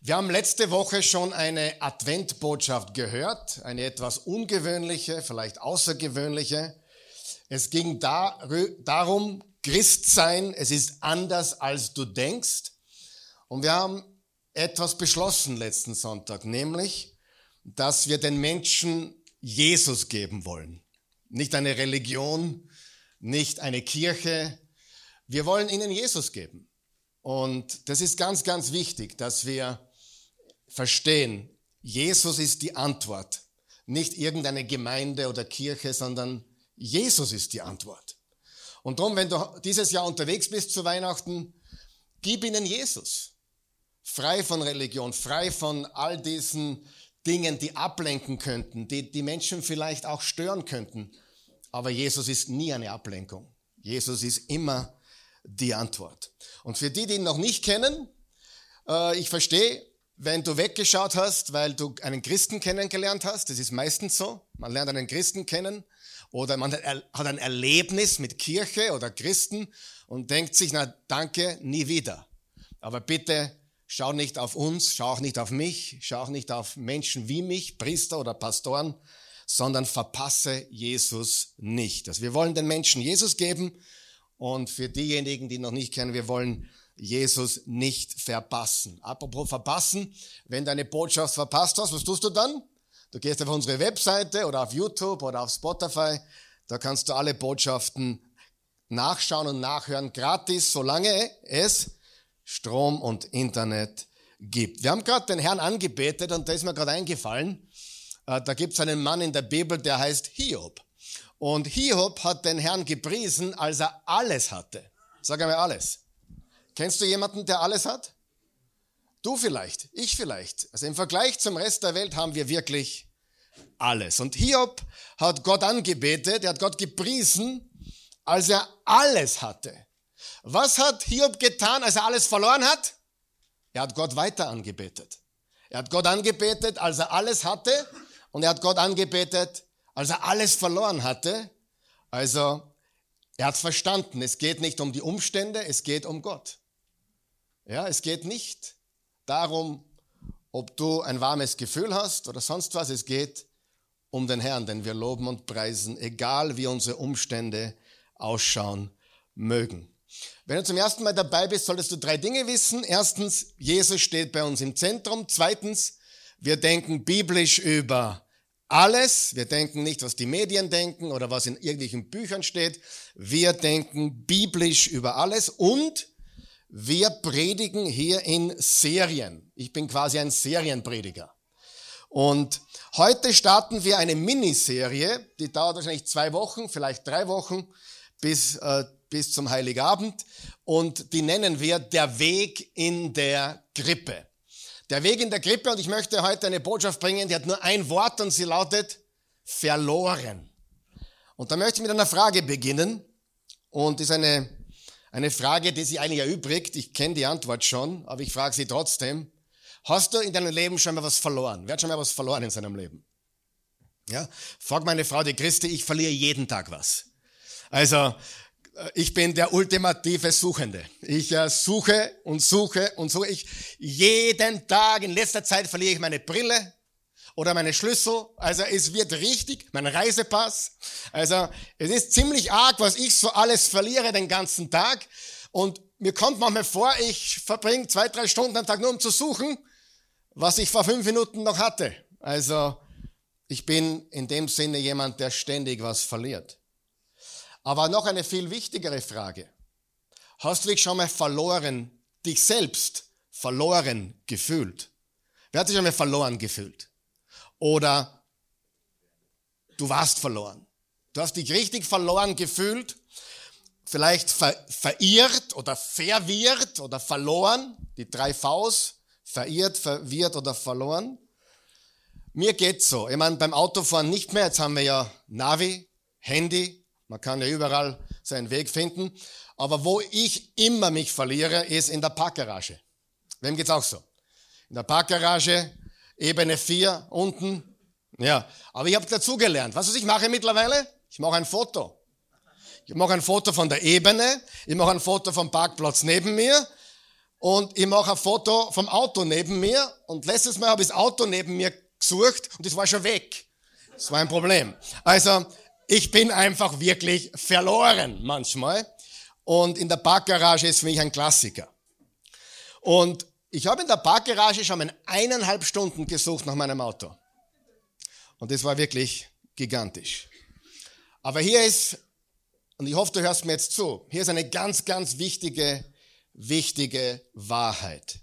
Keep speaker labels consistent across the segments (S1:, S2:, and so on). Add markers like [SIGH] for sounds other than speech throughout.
S1: Wir haben letzte Woche schon eine Adventbotschaft gehört, eine etwas ungewöhnliche, vielleicht außergewöhnliche. Es ging darum, Christ sein, es ist anders als du denkst. Und wir haben etwas beschlossen letzten Sonntag, nämlich, dass wir den Menschen Jesus geben wollen. Nicht eine Religion, nicht eine Kirche. Wir wollen ihnen Jesus geben. Und das ist ganz, ganz wichtig, dass wir verstehen, Jesus ist die Antwort. Nicht irgendeine Gemeinde oder Kirche, sondern Jesus ist die Antwort. Und darum, wenn du dieses Jahr unterwegs bist zu Weihnachten, gib ihnen Jesus. Frei von Religion, frei von all diesen Dingen, die ablenken könnten, die die Menschen vielleicht auch stören könnten. Aber Jesus ist nie eine Ablenkung. Jesus ist immer die Antwort. Und für die, die ihn noch nicht kennen, äh, ich verstehe, wenn du weggeschaut hast, weil du einen Christen kennengelernt hast, das ist meistens so, man lernt einen Christen kennen oder man hat ein Erlebnis mit Kirche oder Christen und denkt sich, na danke, nie wieder. Aber bitte schau nicht auf uns, schau auch nicht auf mich, schau auch nicht auf Menschen wie mich, Priester oder Pastoren, sondern verpasse Jesus nicht. Also wir wollen den Menschen Jesus geben und für diejenigen, die noch nicht kennen, wir wollen Jesus nicht verpassen. Apropos verpassen, wenn du eine Botschaft verpasst hast, was tust du dann? Du gehst auf unsere Webseite oder auf YouTube oder auf Spotify, da kannst du alle Botschaften nachschauen und nachhören, gratis, solange es Strom und Internet gibt. Wir haben gerade den Herrn angebetet und da ist mir gerade eingefallen, äh, da gibt es einen Mann in der Bibel, der heißt Hiob. Und Hiob hat den Herrn gepriesen, als er alles hatte. Sag einmal alles. Kennst du jemanden, der alles hat? Du vielleicht, ich vielleicht. Also im Vergleich zum Rest der Welt haben wir wirklich alles. Und Hiob hat Gott angebetet, er hat Gott gepriesen, als er alles hatte. Was hat Hiob getan, als er alles verloren hat? Er hat Gott weiter angebetet. Er hat Gott angebetet, als er alles hatte, und er hat Gott angebetet, als er alles verloren hatte. Also, er hat verstanden, es geht nicht um die Umstände, es geht um Gott. Ja, es geht nicht darum, ob du ein warmes Gefühl hast oder sonst was. Es geht um den Herrn, denn wir loben und preisen, egal wie unsere Umstände ausschauen mögen. Wenn du zum ersten Mal dabei bist, solltest du drei Dinge wissen. Erstens, Jesus steht bei uns im Zentrum. Zweitens, wir denken biblisch über alles. Wir denken nicht, was die Medien denken oder was in irgendwelchen Büchern steht. Wir denken biblisch über alles und wir predigen hier in Serien. Ich bin quasi ein Serienprediger. Und heute starten wir eine Miniserie, die dauert wahrscheinlich zwei Wochen, vielleicht drei Wochen bis, äh, bis zum Heiligabend. Und die nennen wir Der Weg in der Grippe. Der Weg in der Grippe. Und ich möchte heute eine Botschaft bringen, die hat nur ein Wort und sie lautet verloren. Und da möchte ich mit einer Frage beginnen. Und ist eine eine Frage, die sich eigentlich erübrigt. Ich kenne die Antwort schon, aber ich frage sie trotzdem. Hast du in deinem Leben schon mal was verloren? Wer hat schon mal was verloren in seinem Leben? Ja? Frag meine Frau, die Christi, ich verliere jeden Tag was. Also, äh, ich bin der ultimative Suchende. Ich äh, suche und suche und suche. Ich jeden Tag, in letzter Zeit verliere ich meine Brille, oder meine Schlüssel. Also es wird richtig, mein Reisepass. Also es ist ziemlich arg, was ich so alles verliere den ganzen Tag. Und mir kommt manchmal vor, ich verbringe zwei, drei Stunden am Tag nur um zu suchen, was ich vor fünf Minuten noch hatte. Also ich bin in dem Sinne jemand, der ständig was verliert. Aber noch eine viel wichtigere Frage. Hast du dich schon mal verloren, dich selbst verloren gefühlt? Wer hat sich schon mal verloren gefühlt? Oder du warst verloren. Du hast dich richtig verloren gefühlt, vielleicht ver verirrt oder verwirrt oder verloren, die drei Vs, verirrt, verwirrt oder verloren. Mir geht's so. Ich meine, beim Autofahren nicht mehr. Jetzt haben wir ja Navi, Handy. Man kann ja überall seinen Weg finden. Aber wo ich immer mich verliere, ist in der Parkgarage. Wem geht's auch so? In der Parkgarage Ebene 4 unten. Ja, aber ich habe dazugelernt. Was, was ich mache mittlerweile? Ich mache ein Foto. Ich mache ein Foto von der Ebene, ich mache ein Foto vom Parkplatz neben mir und ich mache ein Foto vom Auto neben mir und letztes Mal habe ich das Auto neben mir gesucht und es war schon weg. Das war ein Problem. Also ich bin einfach wirklich verloren manchmal und in der Parkgarage ist für mich ein Klassiker. Und ich habe in der Parkgarage schon mal eineinhalb Stunden gesucht nach meinem Auto. Und das war wirklich gigantisch. Aber hier ist, und ich hoffe, du hörst mir jetzt zu, hier ist eine ganz, ganz wichtige, wichtige Wahrheit.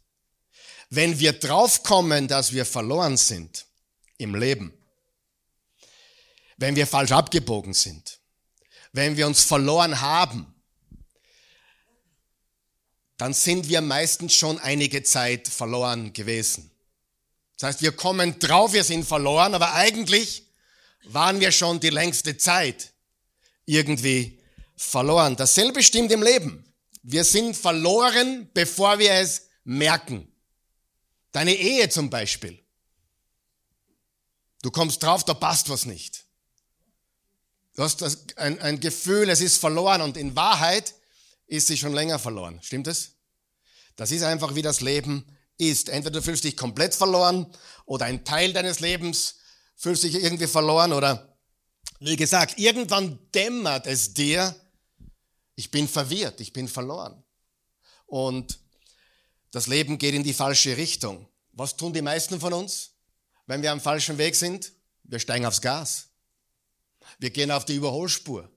S1: Wenn wir draufkommen, dass wir verloren sind im Leben, wenn wir falsch abgebogen sind, wenn wir uns verloren haben, dann sind wir meistens schon einige Zeit verloren gewesen. Das heißt, wir kommen drauf, wir sind verloren, aber eigentlich waren wir schon die längste Zeit irgendwie verloren. Dasselbe stimmt im Leben. Wir sind verloren, bevor wir es merken. Deine Ehe zum Beispiel. Du kommst drauf, da passt was nicht. Du hast ein, ein Gefühl, es ist verloren und in Wahrheit ist sie schon länger verloren. Stimmt es? Das ist einfach, wie das Leben ist. Entweder du fühlst dich komplett verloren oder ein Teil deines Lebens fühlst dich irgendwie verloren oder wie gesagt, irgendwann dämmert es dir, ich bin verwirrt, ich bin verloren. Und das Leben geht in die falsche Richtung. Was tun die meisten von uns, wenn wir am falschen Weg sind? Wir steigen aufs Gas. Wir gehen auf die Überholspur.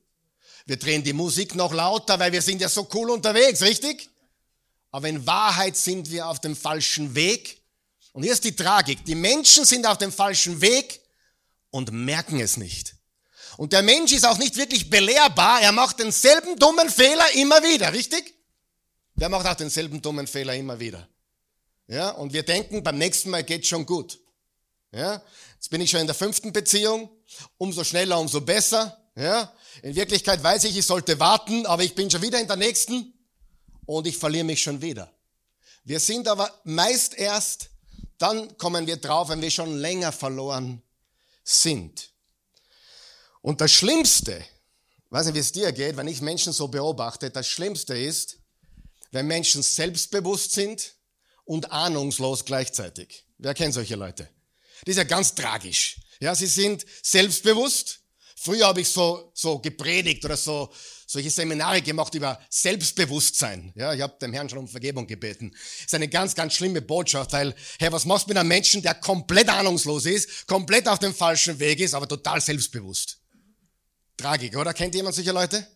S1: Wir drehen die Musik noch lauter, weil wir sind ja so cool unterwegs, richtig? Aber in Wahrheit sind wir auf dem falschen Weg. Und hier ist die Tragik. Die Menschen sind auf dem falschen Weg und merken es nicht. Und der Mensch ist auch nicht wirklich belehrbar. Er macht denselben dummen Fehler immer wieder, richtig? Der macht auch denselben dummen Fehler immer wieder. Ja, und wir denken, beim nächsten Mal geht's schon gut. Ja, jetzt bin ich schon in der fünften Beziehung. Umso schneller, umso besser. Ja, in Wirklichkeit weiß ich, ich sollte warten, aber ich bin schon wieder in der nächsten und ich verliere mich schon wieder. Wir sind aber meist erst, dann kommen wir drauf, wenn wir schon länger verloren sind. Und das Schlimmste, weiß nicht, wie es dir geht, wenn ich Menschen so beobachte, das Schlimmste ist, wenn Menschen selbstbewusst sind und ahnungslos gleichzeitig. Wer kennt solche Leute? Das ist ja ganz tragisch. Ja, sie sind selbstbewusst. Früher habe ich so, so gepredigt oder so, solche Seminare gemacht über Selbstbewusstsein. Ja, ich habe dem Herrn schon um Vergebung gebeten. Das ist eine ganz, ganz schlimme Botschaft, weil, hey, was machst du mit einem Menschen, der komplett ahnungslos ist, komplett auf dem falschen Weg ist, aber total selbstbewusst? Tragik, oder? Kennt jemand solche Leute?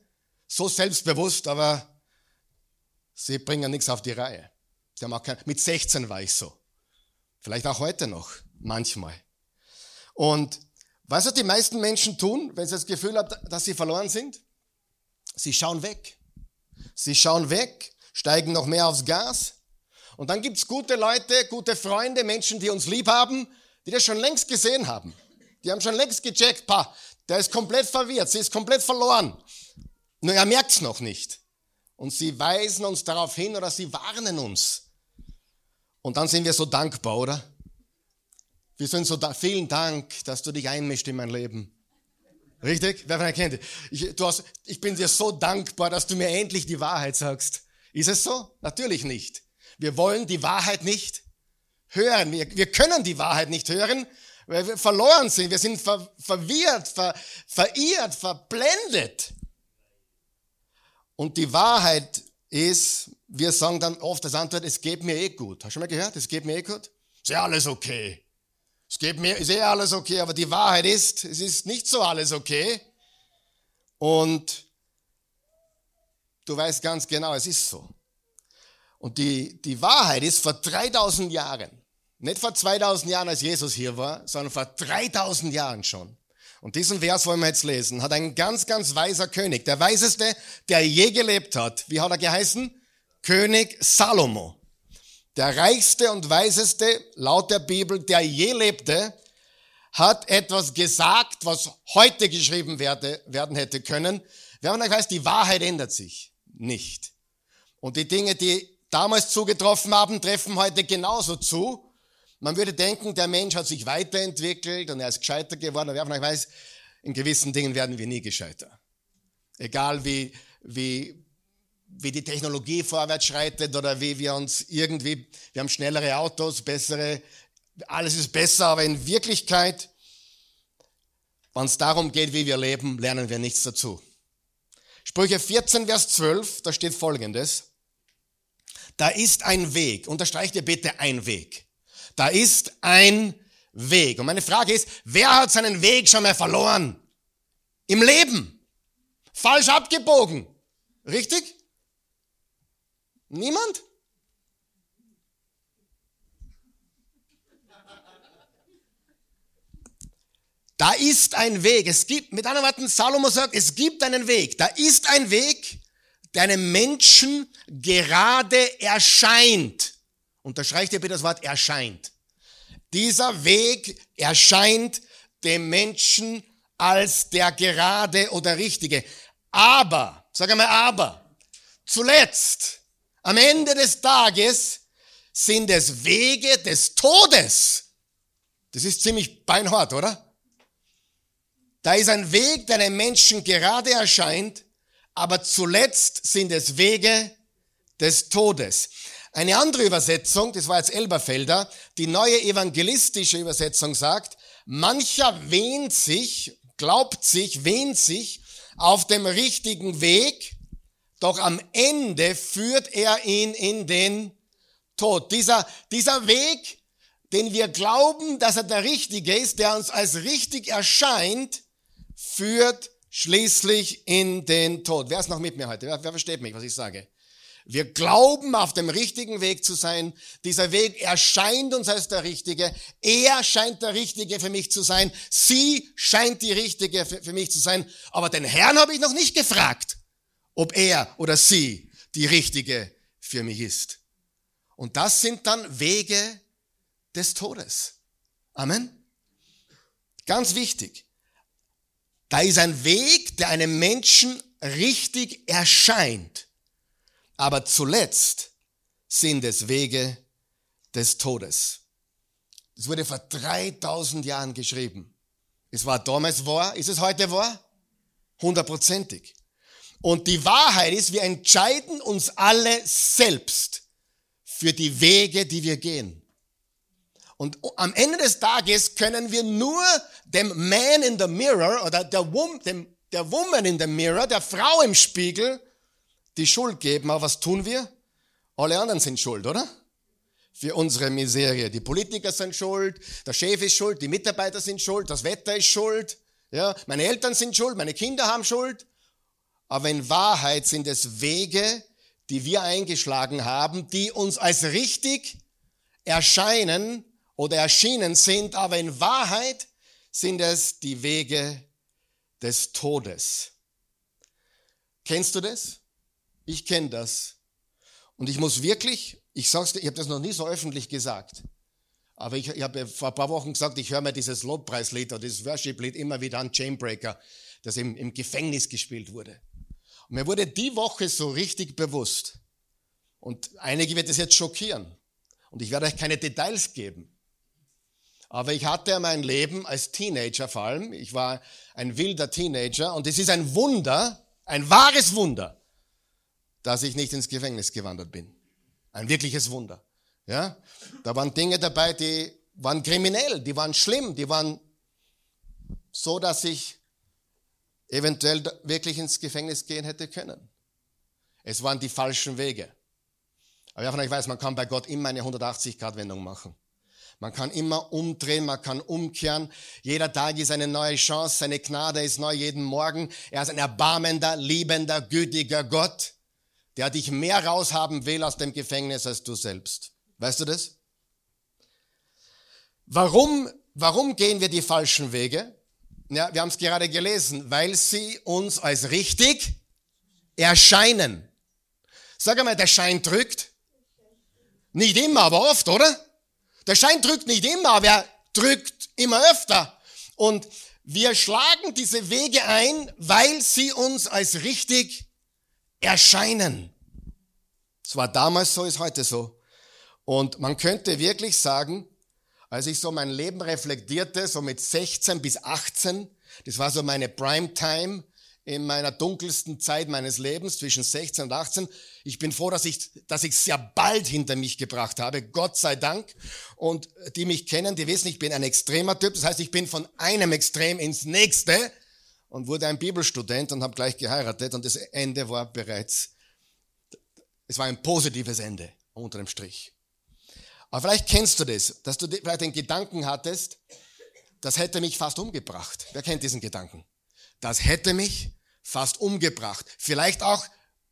S1: So selbstbewusst, aber sie bringen nichts auf die Reihe. Sie haben auch kein, mit 16 war ich so. Vielleicht auch heute noch, manchmal. Und weißt du, was die meisten Menschen tun, wenn sie das Gefühl haben, dass sie verloren sind? Sie schauen weg. Sie schauen weg, steigen noch mehr aufs Gas. Und dann gibt's gute Leute, gute Freunde, Menschen, die uns lieb haben, die das schon längst gesehen haben. Die haben schon längst gecheckt, pa, der ist komplett verwirrt, sie ist komplett verloren. Nur er merkt's noch nicht. Und sie weisen uns darauf hin oder sie warnen uns. Und dann sind wir so dankbar, oder? Wir sind so da, vielen Dank, dass du dich einmischt in mein Leben. Richtig? Wer von euch kennt ich, du hast, ich bin dir so dankbar, dass du mir endlich die Wahrheit sagst. Ist es so? Natürlich nicht. Wir wollen die Wahrheit nicht hören. Wir, wir können die Wahrheit nicht hören, weil wir verloren sind. Wir sind ver, verwirrt, ver, verirrt, verblendet. Und die Wahrheit ist, wir sagen dann oft als Antwort, es geht mir eh gut. Hast du schon mal gehört? Es geht mir eh gut? Ist ja alles okay. Es geht mir, ist eh alles okay, aber die Wahrheit ist, es ist nicht so alles okay. Und du weißt ganz genau, es ist so. Und die, die Wahrheit ist, vor 3000 Jahren, nicht vor 2000 Jahren, als Jesus hier war, sondern vor 3000 Jahren schon. Und diesen Vers wollen wir jetzt lesen. Hat ein ganz, ganz weiser König, der weiseste, der je gelebt hat. Wie hat er geheißen? König Salomo der reichste und weiseste, laut der Bibel, der je lebte, hat etwas gesagt, was heute geschrieben werde, werden hätte können. Von euch weiß, die Wahrheit ändert sich nicht. Und die Dinge, die damals zugetroffen haben, treffen heute genauso zu. Man würde denken, der Mensch hat sich weiterentwickelt und er ist gescheiter geworden. wer von euch weiß, in gewissen Dingen werden wir nie gescheiter. Egal wie, wie wie die Technologie vorwärts schreitet oder wie wir uns irgendwie, wir haben schnellere Autos, bessere, alles ist besser, aber in Wirklichkeit, wenn es darum geht, wie wir leben, lernen wir nichts dazu. Sprüche 14, Vers 12, da steht Folgendes. Da ist ein Weg, unterstreicht ihr bitte ein Weg. Da ist ein Weg. Und meine Frage ist, wer hat seinen Weg schon mal verloren? Im Leben. Falsch abgebogen. Richtig? Niemand? Da ist ein Weg. Es gibt, mit anderen Worten, Salomo sagt, es gibt einen Weg. Da ist ein Weg, der einem Menschen gerade erscheint. Unterstreicht ihr bitte das Wort erscheint. Dieser Weg erscheint dem Menschen als der gerade oder richtige. Aber, sag einmal aber, zuletzt, am Ende des Tages sind es Wege des Todes. Das ist ziemlich beinhart, oder? Da ist ein Weg, der dem Menschen gerade erscheint, aber zuletzt sind es Wege des Todes. Eine andere Übersetzung, das war jetzt Elberfelder, die neue evangelistische Übersetzung sagt, mancher wehnt sich, glaubt sich, wehnt sich auf dem richtigen Weg, doch am Ende führt er ihn in den Tod. Dieser, dieser Weg, den wir glauben, dass er der richtige ist, der uns als richtig erscheint, führt schließlich in den Tod. Wer ist noch mit mir heute? Wer, wer versteht mich, was ich sage? Wir glauben, auf dem richtigen Weg zu sein. Dieser Weg erscheint uns als der Richtige. Er scheint der Richtige für mich zu sein. Sie scheint die Richtige für mich zu sein. Aber den Herrn habe ich noch nicht gefragt, ob er oder sie die Richtige für mich ist. Und das sind dann Wege des Todes. Amen. Ganz wichtig. Da ist ein Weg, der einem Menschen richtig erscheint. Aber zuletzt sind es Wege des Todes. Es wurde vor 3000 Jahren geschrieben. Es war damals wahr. Ist es heute wahr? Hundertprozentig. Und die Wahrheit ist, wir entscheiden uns alle selbst für die Wege, die wir gehen. Und am Ende des Tages können wir nur dem Man in the Mirror oder der, Wom dem, der Woman in the Mirror, der Frau im Spiegel, die Schuld geben. Aber was tun wir? Alle anderen sind schuld, oder? Für unsere Miserie. Die Politiker sind schuld, der Chef ist schuld, die Mitarbeiter sind schuld, das Wetter ist schuld, ja, meine Eltern sind schuld, meine Kinder haben schuld. Aber in Wahrheit sind es Wege, die wir eingeschlagen haben, die uns als richtig erscheinen, oder erschienen sind, aber in Wahrheit sind es die Wege des Todes. Kennst du das? Ich kenne das. Und ich muss wirklich, ich sag's dir, ich habe das noch nie so öffentlich gesagt, aber ich, ich habe vor ein paar Wochen gesagt, ich höre mir dieses Lobpreislied oder dieses Worship-Lied immer wieder an, Chainbreaker, das im, im Gefängnis gespielt wurde. Mir wurde die Woche so richtig bewusst, und einige wird es jetzt schockieren, und ich werde euch keine Details geben, aber ich hatte mein Leben als Teenager vor allem. Ich war ein wilder Teenager und es ist ein Wunder, ein wahres Wunder, dass ich nicht ins Gefängnis gewandert bin. Ein wirkliches Wunder. Ja? Da waren Dinge dabei, die waren kriminell, die waren schlimm, die waren so, dass ich eventuell wirklich ins Gefängnis gehen hätte können. Es waren die falschen Wege. Aber wer von euch weiß, man kann bei Gott immer eine 180-Grad-Wendung machen. Man kann immer umdrehen, man kann umkehren. Jeder Tag ist eine neue Chance, seine Gnade ist neu jeden Morgen. Er ist ein erbarmender, liebender, gütiger Gott, der dich mehr raushaben will aus dem Gefängnis als du selbst. Weißt du das? Warum, warum gehen wir die falschen Wege? Ja, wir haben es gerade gelesen, weil sie uns als richtig erscheinen. Sag einmal, der Schein drückt. Nicht immer, aber oft, oder? Der Schein drückt nicht immer, aber er drückt immer öfter. Und wir schlagen diese Wege ein, weil sie uns als richtig erscheinen. Es war damals so, ist heute so. Und man könnte wirklich sagen, als ich so mein Leben reflektierte, so mit 16 bis 18, das war so meine Primetime in meiner dunkelsten Zeit meines Lebens zwischen 16 und 18. Ich bin froh, dass ich dass ich sehr bald hinter mich gebracht habe, Gott sei Dank. Und die mich kennen, die wissen, ich bin ein extremer Typ. Das heißt, ich bin von einem Extrem ins nächste und wurde ein Bibelstudent und habe gleich geheiratet und das Ende war bereits, es war ein positives Ende unter dem Strich. Aber vielleicht kennst du das, dass du vielleicht den Gedanken hattest, das hätte mich fast umgebracht. Wer kennt diesen Gedanken? Das hätte mich fast umgebracht. Vielleicht auch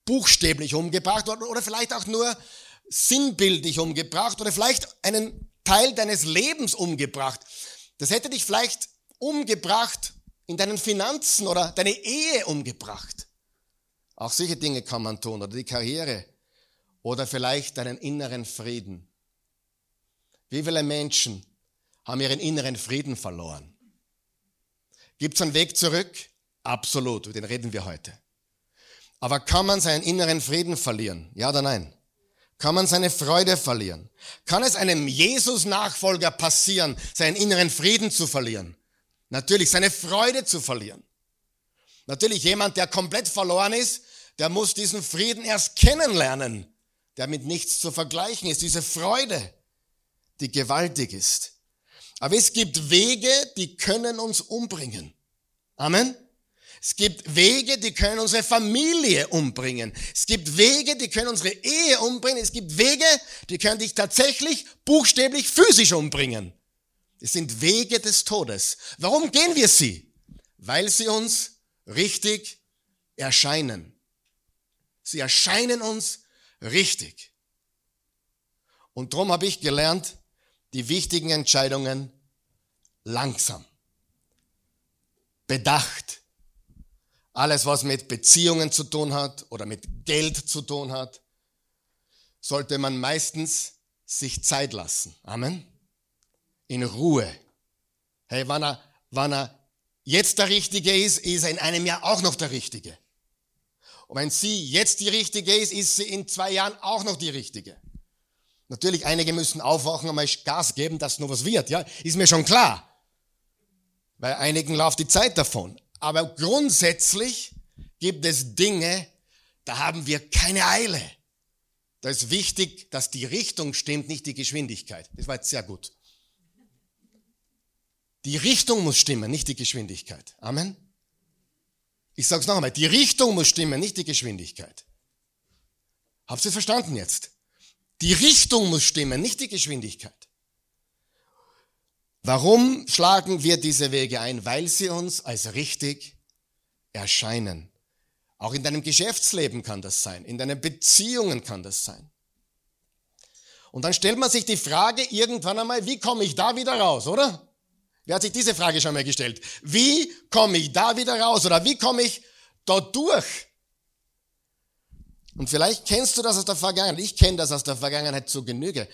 S1: buchstäblich umgebracht oder, vielleicht auch nur sinnbildlich umgebracht oder vielleicht einen Teil deines Lebens umgebracht. Das hätte dich vielleicht umgebracht in deinen Finanzen oder deine Ehe umgebracht. Auch solche Dinge kann man tun oder die Karriere oder vielleicht deinen inneren Frieden. Wie viele Menschen haben ihren inneren Frieden verloren? Gibt es einen Weg zurück? Absolut, über den reden wir heute. Aber kann man seinen inneren Frieden verlieren? Ja oder nein? Kann man seine Freude verlieren? Kann es einem Jesus-Nachfolger passieren, seinen inneren Frieden zu verlieren? Natürlich, seine Freude zu verlieren. Natürlich, jemand, der komplett verloren ist, der muss diesen Frieden erst kennenlernen, der mit nichts zu vergleichen ist. Diese Freude, die gewaltig ist. Aber es gibt Wege, die können uns umbringen. Amen. Es gibt Wege, die können unsere Familie umbringen. Es gibt Wege, die können unsere Ehe umbringen. Es gibt Wege, die können dich tatsächlich buchstäblich physisch umbringen. Es sind Wege des Todes. Warum gehen wir sie? Weil sie uns richtig erscheinen. Sie erscheinen uns richtig. Und darum habe ich gelernt, die wichtigen Entscheidungen langsam, bedacht, alles, was mit Beziehungen zu tun hat oder mit Geld zu tun hat, sollte man meistens sich Zeit lassen. Amen. In Ruhe. Hey, wann er, wann er jetzt der Richtige ist, ist er in einem Jahr auch noch der Richtige. Und wenn sie jetzt die Richtige ist, ist sie in zwei Jahren auch noch die Richtige. Natürlich, einige müssen aufwachen und mal Gas geben, dass nur was wird, ja, ist mir schon klar. Bei einigen läuft die Zeit davon. Aber grundsätzlich gibt es Dinge, da haben wir keine Eile. Da ist wichtig, dass die Richtung stimmt, nicht die Geschwindigkeit. Das war jetzt sehr gut. Die Richtung muss stimmen, nicht die Geschwindigkeit. Amen. Ich sage es noch einmal, die Richtung muss stimmen, nicht die Geschwindigkeit. Habt ihr verstanden jetzt? Die Richtung muss stimmen, nicht die Geschwindigkeit. Warum schlagen wir diese Wege ein? Weil sie uns als richtig erscheinen. Auch in deinem Geschäftsleben kann das sein, in deinen Beziehungen kann das sein. Und dann stellt man sich die Frage irgendwann einmal, wie komme ich da wieder raus, oder? Wer hat sich diese Frage schon mal gestellt? Wie komme ich da wieder raus oder wie komme ich dort durch? Und vielleicht kennst du das aus der Vergangenheit. Ich kenne das aus der Vergangenheit zu Genüge.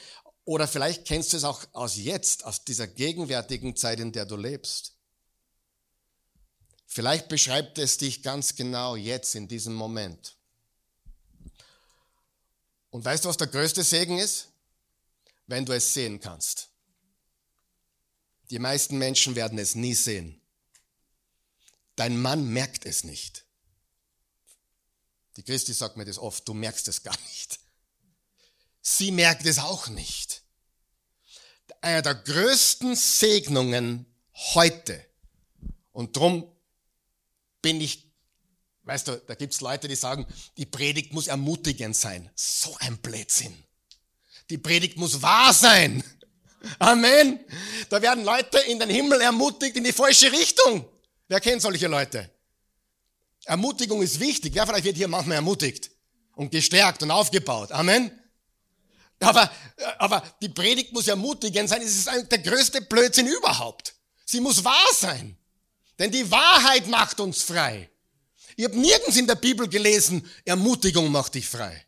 S1: Oder vielleicht kennst du es auch aus jetzt, aus dieser gegenwärtigen Zeit, in der du lebst. Vielleicht beschreibt es dich ganz genau jetzt, in diesem Moment. Und weißt du, was der größte Segen ist? Wenn du es sehen kannst. Die meisten Menschen werden es nie sehen. Dein Mann merkt es nicht. Die Christi sagt mir das oft, du merkst es gar nicht. Sie merkt es auch nicht. Einer der größten Segnungen heute. Und drum bin ich, weißt du, da gibt's Leute, die sagen, die Predigt muss ermutigend sein. So ein Blödsinn. Die Predigt muss wahr sein. Amen. Da werden Leute in den Himmel ermutigt in die falsche Richtung. Wer kennt solche Leute? Ermutigung ist wichtig. Von euch wird hier manchmal ermutigt und gestärkt und aufgebaut? Amen. Aber, aber die Predigt muss ermutigend sein. Es ist der größte Blödsinn überhaupt. Sie muss wahr sein. Denn die Wahrheit macht uns frei. Ich habe nirgends in der Bibel gelesen, Ermutigung macht dich frei.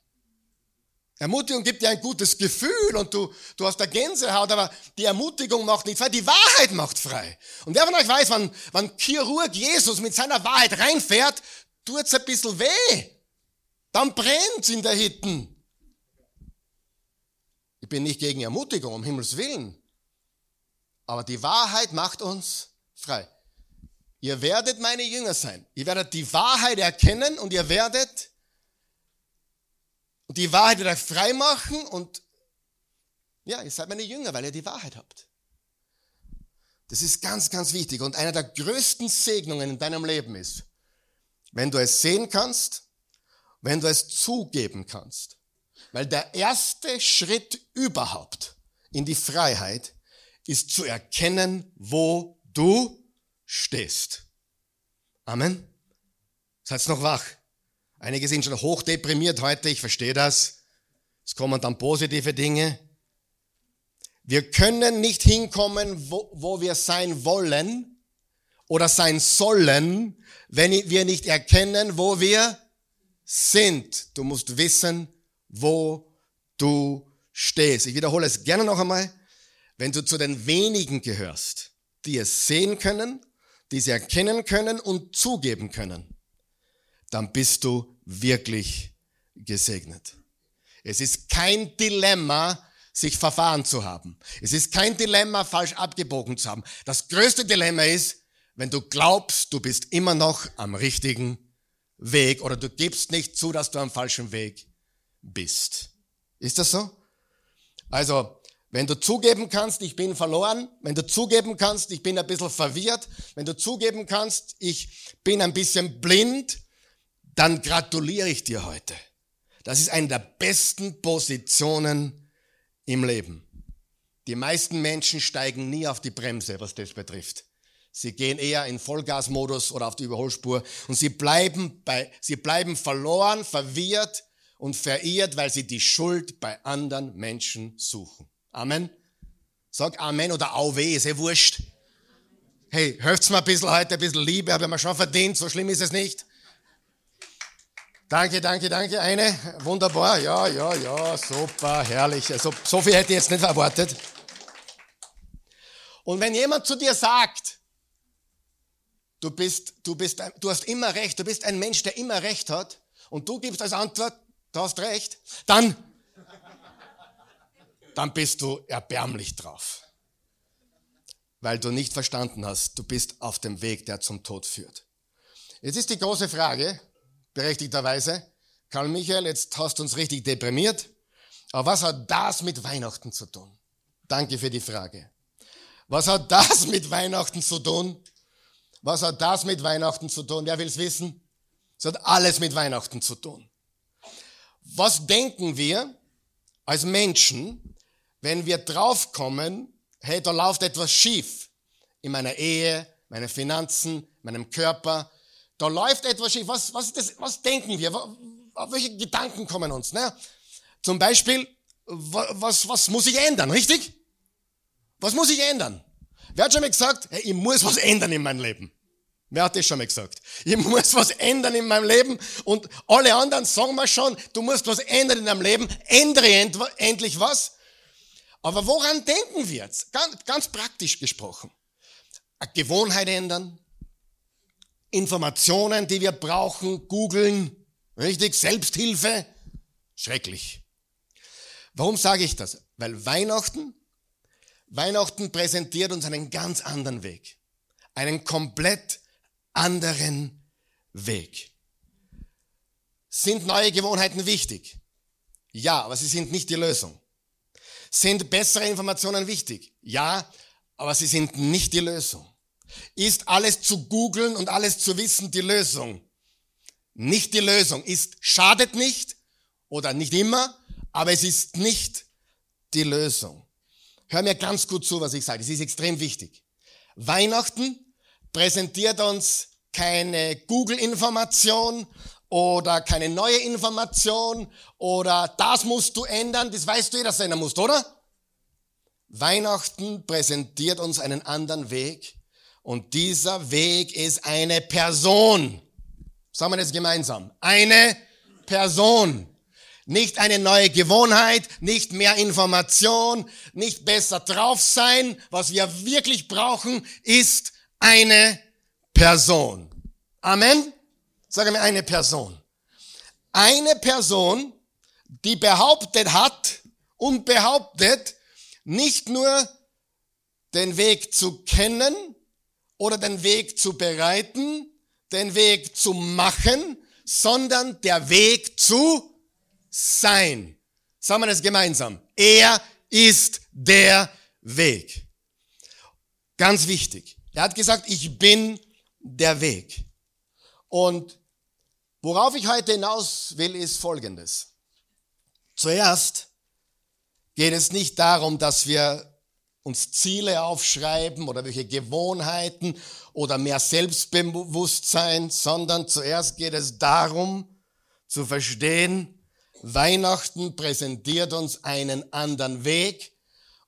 S1: Ermutigung gibt dir ein gutes Gefühl und du, du hast der Gänsehaut, aber die Ermutigung macht nicht frei, die Wahrheit macht frei. Und wer von euch weiß, wann, wann Chirurg Jesus mit seiner Wahrheit reinfährt, tut's ein bisschen weh. Dann brennt's in der Hitten. Ich bin nicht gegen Ermutigung, um Himmels Willen. Aber die Wahrheit macht uns frei. Ihr werdet meine Jünger sein. Ihr werdet die Wahrheit erkennen und ihr werdet die Wahrheit wieder frei machen und ja, ihr seid meine Jünger, weil ihr die Wahrheit habt. Das ist ganz, ganz wichtig. Und einer der größten Segnungen in deinem Leben ist, wenn du es sehen kannst, wenn du es zugeben kannst. Weil der erste Schritt überhaupt in die Freiheit ist zu erkennen, wo du stehst. Amen. Seid noch wach? Einige sind schon hochdeprimiert heute, ich verstehe das. Es kommen dann positive Dinge. Wir können nicht hinkommen, wo, wo wir sein wollen oder sein sollen, wenn wir nicht erkennen, wo wir sind. Du musst wissen, wo du stehst. Ich wiederhole es gerne noch einmal. Wenn du zu den wenigen gehörst, die es sehen können, die sie erkennen können und zugeben können, dann bist du wirklich gesegnet. Es ist kein Dilemma, sich verfahren zu haben. Es ist kein Dilemma, falsch abgebogen zu haben. Das größte Dilemma ist, wenn du glaubst, du bist immer noch am richtigen Weg oder du gibst nicht zu, dass du am falschen Weg bist. Ist das so? Also, wenn du zugeben kannst, ich bin verloren, wenn du zugeben kannst, ich bin ein bisschen verwirrt, wenn du zugeben kannst, ich bin ein bisschen blind, dann gratuliere ich dir heute. Das ist eine der besten Positionen im Leben. Die meisten Menschen steigen nie auf die Bremse, was das betrifft. Sie gehen eher in Vollgasmodus oder auf die Überholspur und sie bleiben bei, sie bleiben verloren, verwirrt und verirrt, weil sie die Schuld bei anderen Menschen suchen. Amen. Sag Amen oder Auwe, ist ja wurscht. Hey, hört's mir ein bisschen heute, ein bisschen Liebe, habe ich mir schon verdient, so schlimm ist es nicht. Danke, danke, danke. Eine, wunderbar, ja, ja, ja, super, herrlich. Also, so viel hätte ich jetzt nicht erwartet. Und wenn jemand zu dir sagt, du bist, du bist, du hast immer recht, du bist ein Mensch, der immer recht hat, und du gibst als Antwort, du hast recht, dann, dann bist du erbärmlich drauf. Weil du nicht verstanden hast, du bist auf dem Weg, der zum Tod führt. Jetzt ist die große Frage, berechtigterweise, Karl Michael, jetzt hast du uns richtig deprimiert. Aber was hat das mit Weihnachten zu tun? Danke für die Frage. Was hat das mit Weihnachten zu tun? Was hat das mit Weihnachten zu tun? Wer will es wissen? Es hat alles mit Weihnachten zu tun. Was denken wir als Menschen, wenn wir draufkommen, hey, da läuft etwas schief in meiner Ehe, meinen Finanzen, meinem Körper, da läuft etwas schief. Was, was, das, was denken wir? Welche Gedanken kommen uns? Ne? Zum Beispiel, was, was muss ich ändern, richtig? Was muss ich ändern? Wer hat schon mal gesagt, hey, ich muss was ändern in meinem Leben? Wer hat das schon mal gesagt? Ich muss was ändern in meinem Leben und alle anderen sagen mir schon, du musst was ändern in deinem Leben, ändere endlich was. Aber woran denken wir jetzt? Ganz, ganz praktisch gesprochen. Eine Gewohnheit ändern, Informationen, die wir brauchen, googeln, richtig, Selbsthilfe, schrecklich. Warum sage ich das? Weil Weihnachten, Weihnachten präsentiert uns einen ganz anderen Weg. Einen komplett anderen Weg. Sind neue Gewohnheiten wichtig? Ja, aber sie sind nicht die Lösung. Sind bessere Informationen wichtig? Ja, aber sie sind nicht die Lösung. Ist alles zu googeln und alles zu wissen die Lösung? Nicht die Lösung. Ist, schadet nicht oder nicht immer, aber es ist nicht die Lösung. Hör mir ganz gut zu, was ich sage. Es ist extrem wichtig. Weihnachten präsentiert uns keine Google-Information oder keine neue Information oder das musst du ändern, das weißt du eh, dass du ändern musst, oder? Weihnachten präsentiert uns einen anderen Weg und dieser Weg ist eine Person. Sagen wir das gemeinsam. Eine Person. Nicht eine neue Gewohnheit, nicht mehr Information, nicht besser drauf sein. Was wir wirklich brauchen, ist eine Person. Amen. Sage mir eine Person. Eine Person, die behauptet hat und behauptet, nicht nur den Weg zu kennen, oder den Weg zu bereiten, den Weg zu machen, sondern der Weg zu sein. Sagen wir das gemeinsam. Er ist der Weg. Ganz wichtig. Er hat gesagt, ich bin der Weg. Und worauf ich heute hinaus will, ist Folgendes. Zuerst geht es nicht darum, dass wir uns Ziele aufschreiben oder welche Gewohnheiten oder mehr Selbstbewusstsein, sondern zuerst geht es darum zu verstehen, Weihnachten präsentiert uns einen anderen Weg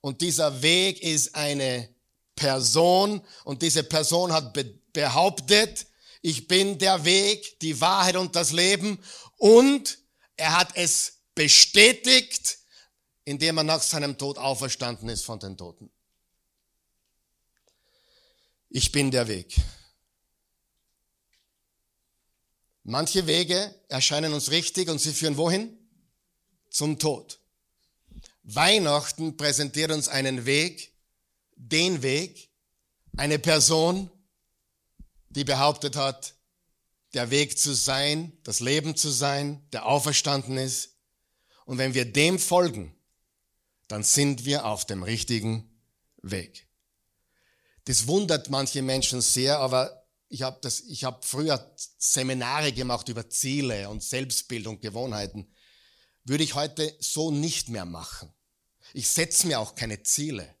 S1: und dieser Weg ist eine Person und diese Person hat behauptet, ich bin der Weg, die Wahrheit und das Leben und er hat es bestätigt, indem er nach seinem Tod auferstanden ist von den Toten. Ich bin der Weg. Manche Wege erscheinen uns richtig und sie führen wohin? Zum Tod. Weihnachten präsentiert uns einen Weg, den Weg, eine Person, die behauptet hat, der Weg zu sein, das Leben zu sein, der auferstanden ist. Und wenn wir dem folgen, dann sind wir auf dem richtigen Weg. Das wundert manche Menschen sehr, aber ich habe hab früher Seminare gemacht über Ziele und Selbstbild und Gewohnheiten. Würde ich heute so nicht mehr machen. Ich setze mir auch keine Ziele.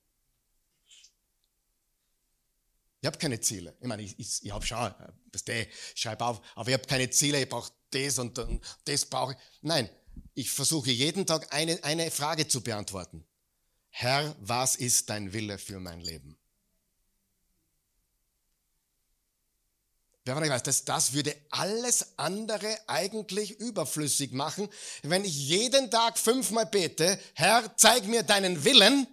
S1: Ich habe keine Ziele. Ich meine, ich, ich, ich habe schon, das ich schreibe auf, aber ich habe keine Ziele, ich brauche das und, und das brauche ich. Nein, ich versuche jeden Tag eine, eine Frage zu beantworten. Herr, was ist dein Wille für mein Leben? Wer von weiß, das, das würde alles andere eigentlich überflüssig machen, wenn ich jeden Tag fünfmal bete, Herr, zeig mir deinen Willen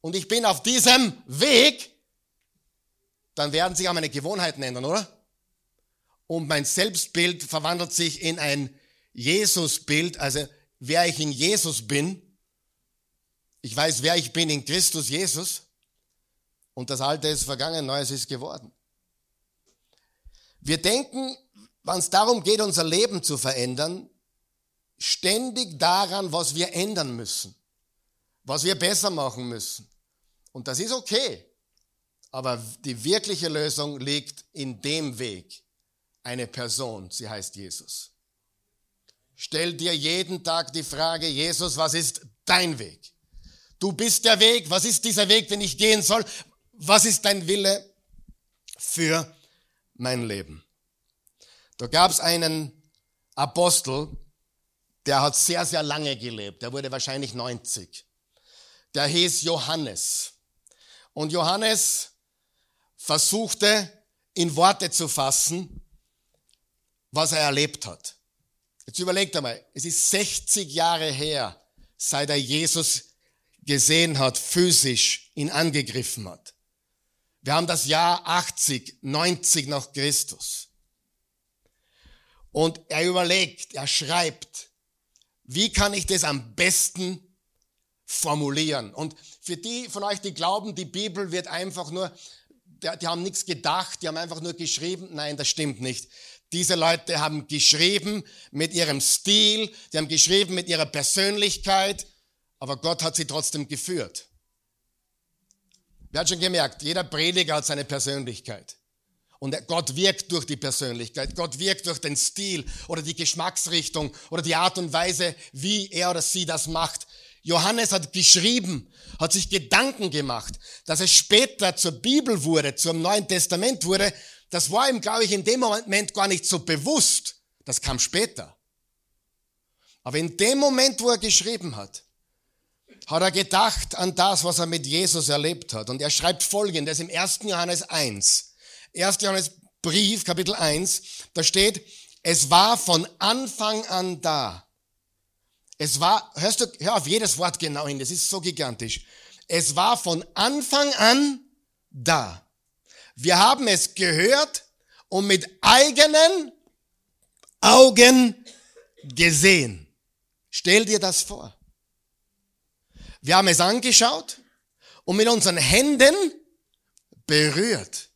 S1: und ich bin auf diesem Weg, dann werden sich auch meine Gewohnheiten ändern, oder? Und mein Selbstbild verwandelt sich in ein Jesusbild, also wer ich in Jesus bin. Ich weiß, wer ich bin in Christus Jesus. Und das Alte ist vergangen, Neues ist geworden. Wir denken, wenn es darum geht, unser Leben zu verändern, ständig daran, was wir ändern müssen, was wir besser machen müssen. Und das ist okay. Aber die wirkliche Lösung liegt in dem Weg. Eine Person, sie heißt Jesus. Stell dir jeden Tag die Frage, Jesus, was ist dein Weg? Du bist der Weg, was ist dieser Weg, den ich gehen soll? Was ist dein Wille für mein Leben? Da gab es einen Apostel, der hat sehr, sehr lange gelebt. Der wurde wahrscheinlich 90. Der hieß Johannes. Und Johannes versuchte in Worte zu fassen, was er erlebt hat. Jetzt überlegt einmal, es ist 60 Jahre her, seit er Jesus gesehen hat, physisch ihn angegriffen hat. Wir haben das Jahr 80, 90 nach Christus. Und er überlegt, er schreibt, wie kann ich das am besten formulieren? Und für die von euch, die glauben, die Bibel wird einfach nur die, haben nichts gedacht, die haben einfach nur geschrieben. Nein, das stimmt nicht. Diese Leute haben geschrieben mit ihrem Stil, die haben geschrieben mit ihrer Persönlichkeit, aber Gott hat sie trotzdem geführt. Wer hat schon gemerkt, jeder Prediger hat seine Persönlichkeit. Und Gott wirkt durch die Persönlichkeit, Gott wirkt durch den Stil oder die Geschmacksrichtung oder die Art und Weise, wie er oder sie das macht. Johannes hat geschrieben, hat sich Gedanken gemacht, dass es später zur Bibel wurde, zum Neuen Testament wurde. Das war ihm, glaube ich, in dem Moment gar nicht so bewusst. Das kam später. Aber in dem Moment, wo er geschrieben hat, hat er gedacht an das, was er mit Jesus erlebt hat. Und er schreibt Folgendes im 1. Johannes 1. 1. Johannes Brief, Kapitel 1, da steht, es war von Anfang an da es war, hörst du, hör auf jedes Wort genau hin, das ist so gigantisch. Es war von Anfang an da. Wir haben es gehört und mit eigenen Augen gesehen. Stell dir das vor. Wir haben es angeschaut und mit unseren Händen berührt.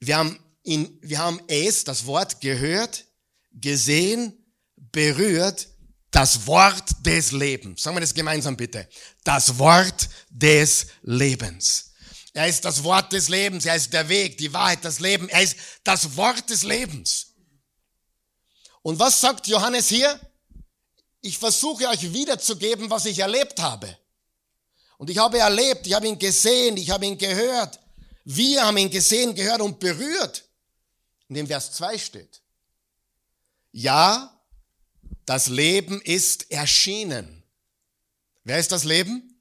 S1: wir haben, in, wir haben es, das Wort gehört, gesehen, berührt, das Wort des Lebens. Sagen wir das gemeinsam bitte. Das Wort des Lebens. Er ist das Wort des Lebens. Er ist der Weg, die Wahrheit, das Leben. Er ist das Wort des Lebens. Und was sagt Johannes hier? Ich versuche euch wiederzugeben, was ich erlebt habe. Und ich habe erlebt, ich habe ihn gesehen, ich habe ihn gehört. Wir haben ihn gesehen, gehört und berührt. In dem Vers 2 steht. Ja, das Leben ist erschienen. Wer ist das Leben?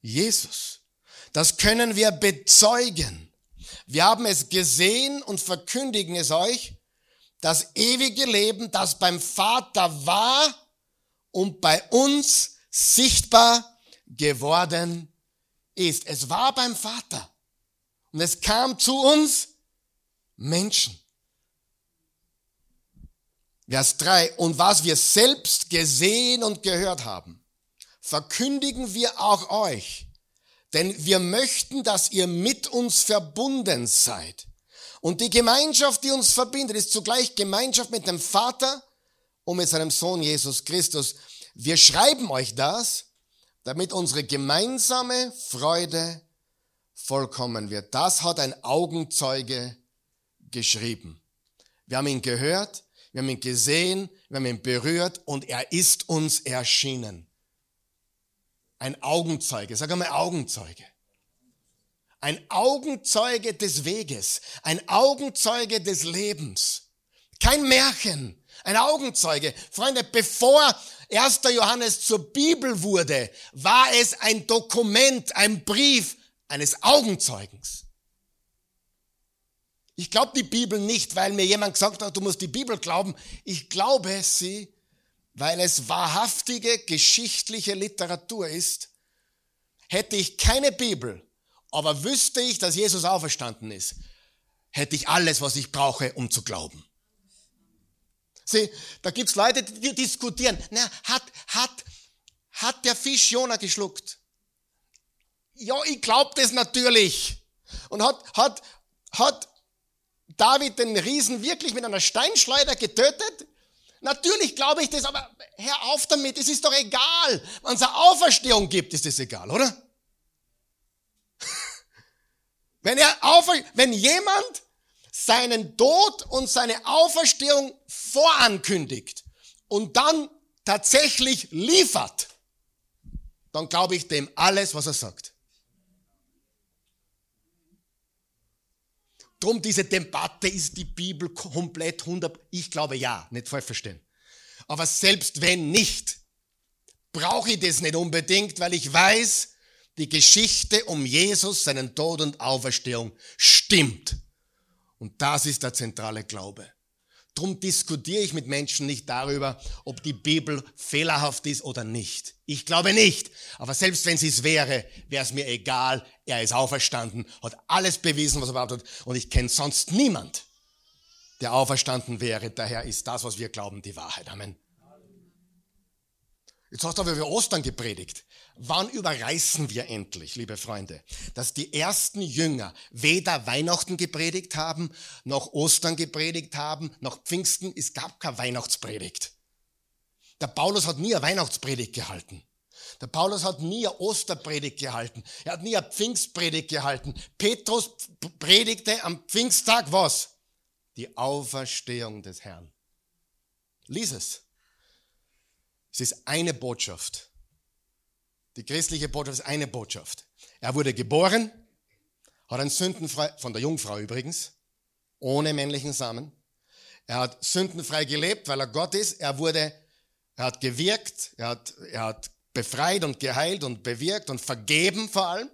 S1: Jesus. Das können wir bezeugen. Wir haben es gesehen und verkündigen es euch, das ewige Leben, das beim Vater war und bei uns sichtbar geworden ist. Es war beim Vater und es kam zu uns Menschen. Vers 3. Und was wir selbst gesehen und gehört haben, verkündigen wir auch euch. Denn wir möchten, dass ihr mit uns verbunden seid. Und die Gemeinschaft, die uns verbindet, ist zugleich Gemeinschaft mit dem Vater und mit seinem Sohn Jesus Christus. Wir schreiben euch das, damit unsere gemeinsame Freude vollkommen wird. Das hat ein Augenzeuge geschrieben. Wir haben ihn gehört, wir haben ihn gesehen, wir haben ihn berührt und er ist uns erschienen. Ein Augenzeuge, sag einmal Augenzeuge. Ein Augenzeuge des Weges, ein Augenzeuge des Lebens. Kein Märchen, ein Augenzeuge. Freunde, bevor 1. Johannes zur Bibel wurde, war es ein Dokument, ein Brief eines Augenzeugens. Ich glaube die Bibel nicht, weil mir jemand gesagt hat, du musst die Bibel glauben. Ich glaube sie, weil es wahrhaftige geschichtliche Literatur ist. Hätte ich keine Bibel, aber wüsste ich, dass Jesus auferstanden ist, hätte ich alles, was ich brauche, um zu glauben. Sieh, da gibt's Leute, die diskutieren. Na, hat, hat, hat der Fisch Jona geschluckt? Ja, ich glaube das natürlich. Und hat, hat, hat David den Riesen wirklich mit einer Steinschleuder getötet? Natürlich glaube ich das, aber hör auf damit, es ist doch egal. Wenn es eine Auferstehung gibt, ist es egal, oder? [LAUGHS] wenn, er aufer wenn jemand seinen Tod und seine Auferstehung vorankündigt und dann tatsächlich liefert, dann glaube ich dem alles, was er sagt. Drum diese Debatte, ist die Bibel komplett 100, ich glaube ja, nicht falsch verstehen. Aber selbst wenn nicht, brauche ich das nicht unbedingt, weil ich weiß, die Geschichte um Jesus, seinen Tod und Auferstehung stimmt. Und das ist der zentrale Glaube. Drum diskutiere ich mit Menschen nicht darüber, ob die Bibel fehlerhaft ist oder nicht. Ich glaube nicht. Aber selbst wenn sie es wäre, wäre es mir egal. Er ist auferstanden, hat alles bewiesen, was er behauptet. Und ich kenne sonst niemand, der auferstanden wäre. Daher ist das, was wir glauben, die Wahrheit. Amen. Jetzt hast du aber über Ostern gepredigt. Wann überreißen wir endlich, liebe Freunde, dass die ersten Jünger weder Weihnachten gepredigt haben, noch Ostern gepredigt haben, noch Pfingsten? Es gab keine Weihnachtspredigt. Der Paulus hat nie eine Weihnachtspredigt gehalten. Der Paulus hat nie eine Osterpredigt gehalten. Er hat nie eine Pfingstpredigt gehalten. Petrus predigte am Pfingsttag was? Die Auferstehung des Herrn. Lies es. Es ist eine Botschaft. Die christliche Botschaft ist eine Botschaft. Er wurde geboren, hat ein sündenfrei, von der Jungfrau übrigens, ohne männlichen Samen. Er hat sündenfrei gelebt, weil er Gott ist. Er wurde, er hat gewirkt, er hat, er hat befreit und geheilt und bewirkt und vergeben vor allem.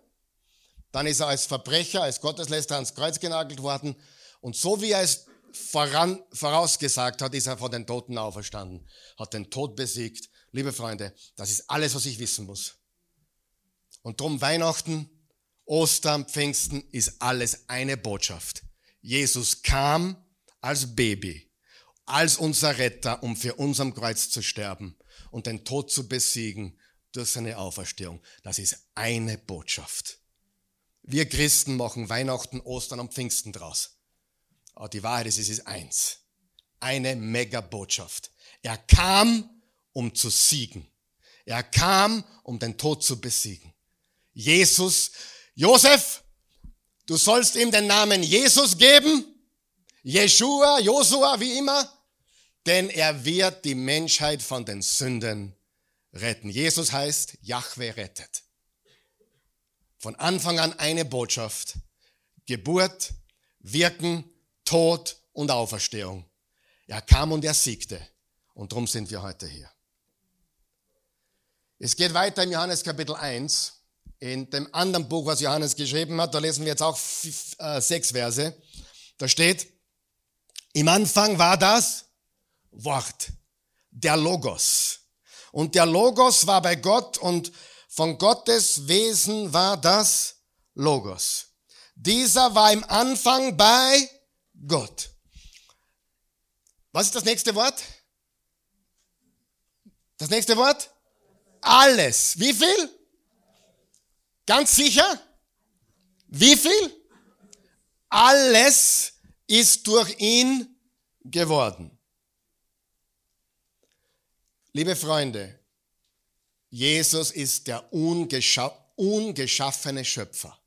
S1: Dann ist er als Verbrecher, als Gottesläster ans Kreuz genagelt worden. Und so wie er es voran, vorausgesagt hat, ist er von den Toten auferstanden, hat den Tod besiegt. Liebe Freunde, das ist alles, was ich wissen muss. Und drum Weihnachten, Ostern, Pfingsten ist alles eine Botschaft. Jesus kam als Baby, als unser Retter, um für uns am Kreuz zu sterben und den Tod zu besiegen durch seine Auferstehung. Das ist eine Botschaft. Wir Christen machen Weihnachten, Ostern und Pfingsten draus. Aber die Wahrheit ist, es ist eins. Eine Mega-Botschaft. Er kam, um zu siegen. Er kam, um den Tod zu besiegen. Jesus, Josef, du sollst ihm den Namen Jesus geben. Jeshua, Josua, wie immer. Denn er wird die Menschheit von den Sünden retten. Jesus heißt, Yahweh rettet. Von Anfang an eine Botschaft. Geburt, Wirken, Tod und Auferstehung. Er kam und er siegte. Und darum sind wir heute hier. Es geht weiter im Johannes Kapitel 1. In dem anderen Buch, was Johannes geschrieben hat, da lesen wir jetzt auch äh, sechs Verse. Da steht, im Anfang war das Wort, der Logos. Und der Logos war bei Gott und von Gottes Wesen war das Logos. Dieser war im Anfang bei Gott. Was ist das nächste Wort? Das nächste Wort? Alles. Wie viel? Ganz sicher? Wie viel? Alles ist durch ihn geworden. Liebe Freunde, Jesus ist der ungeschaffene Schöpfer.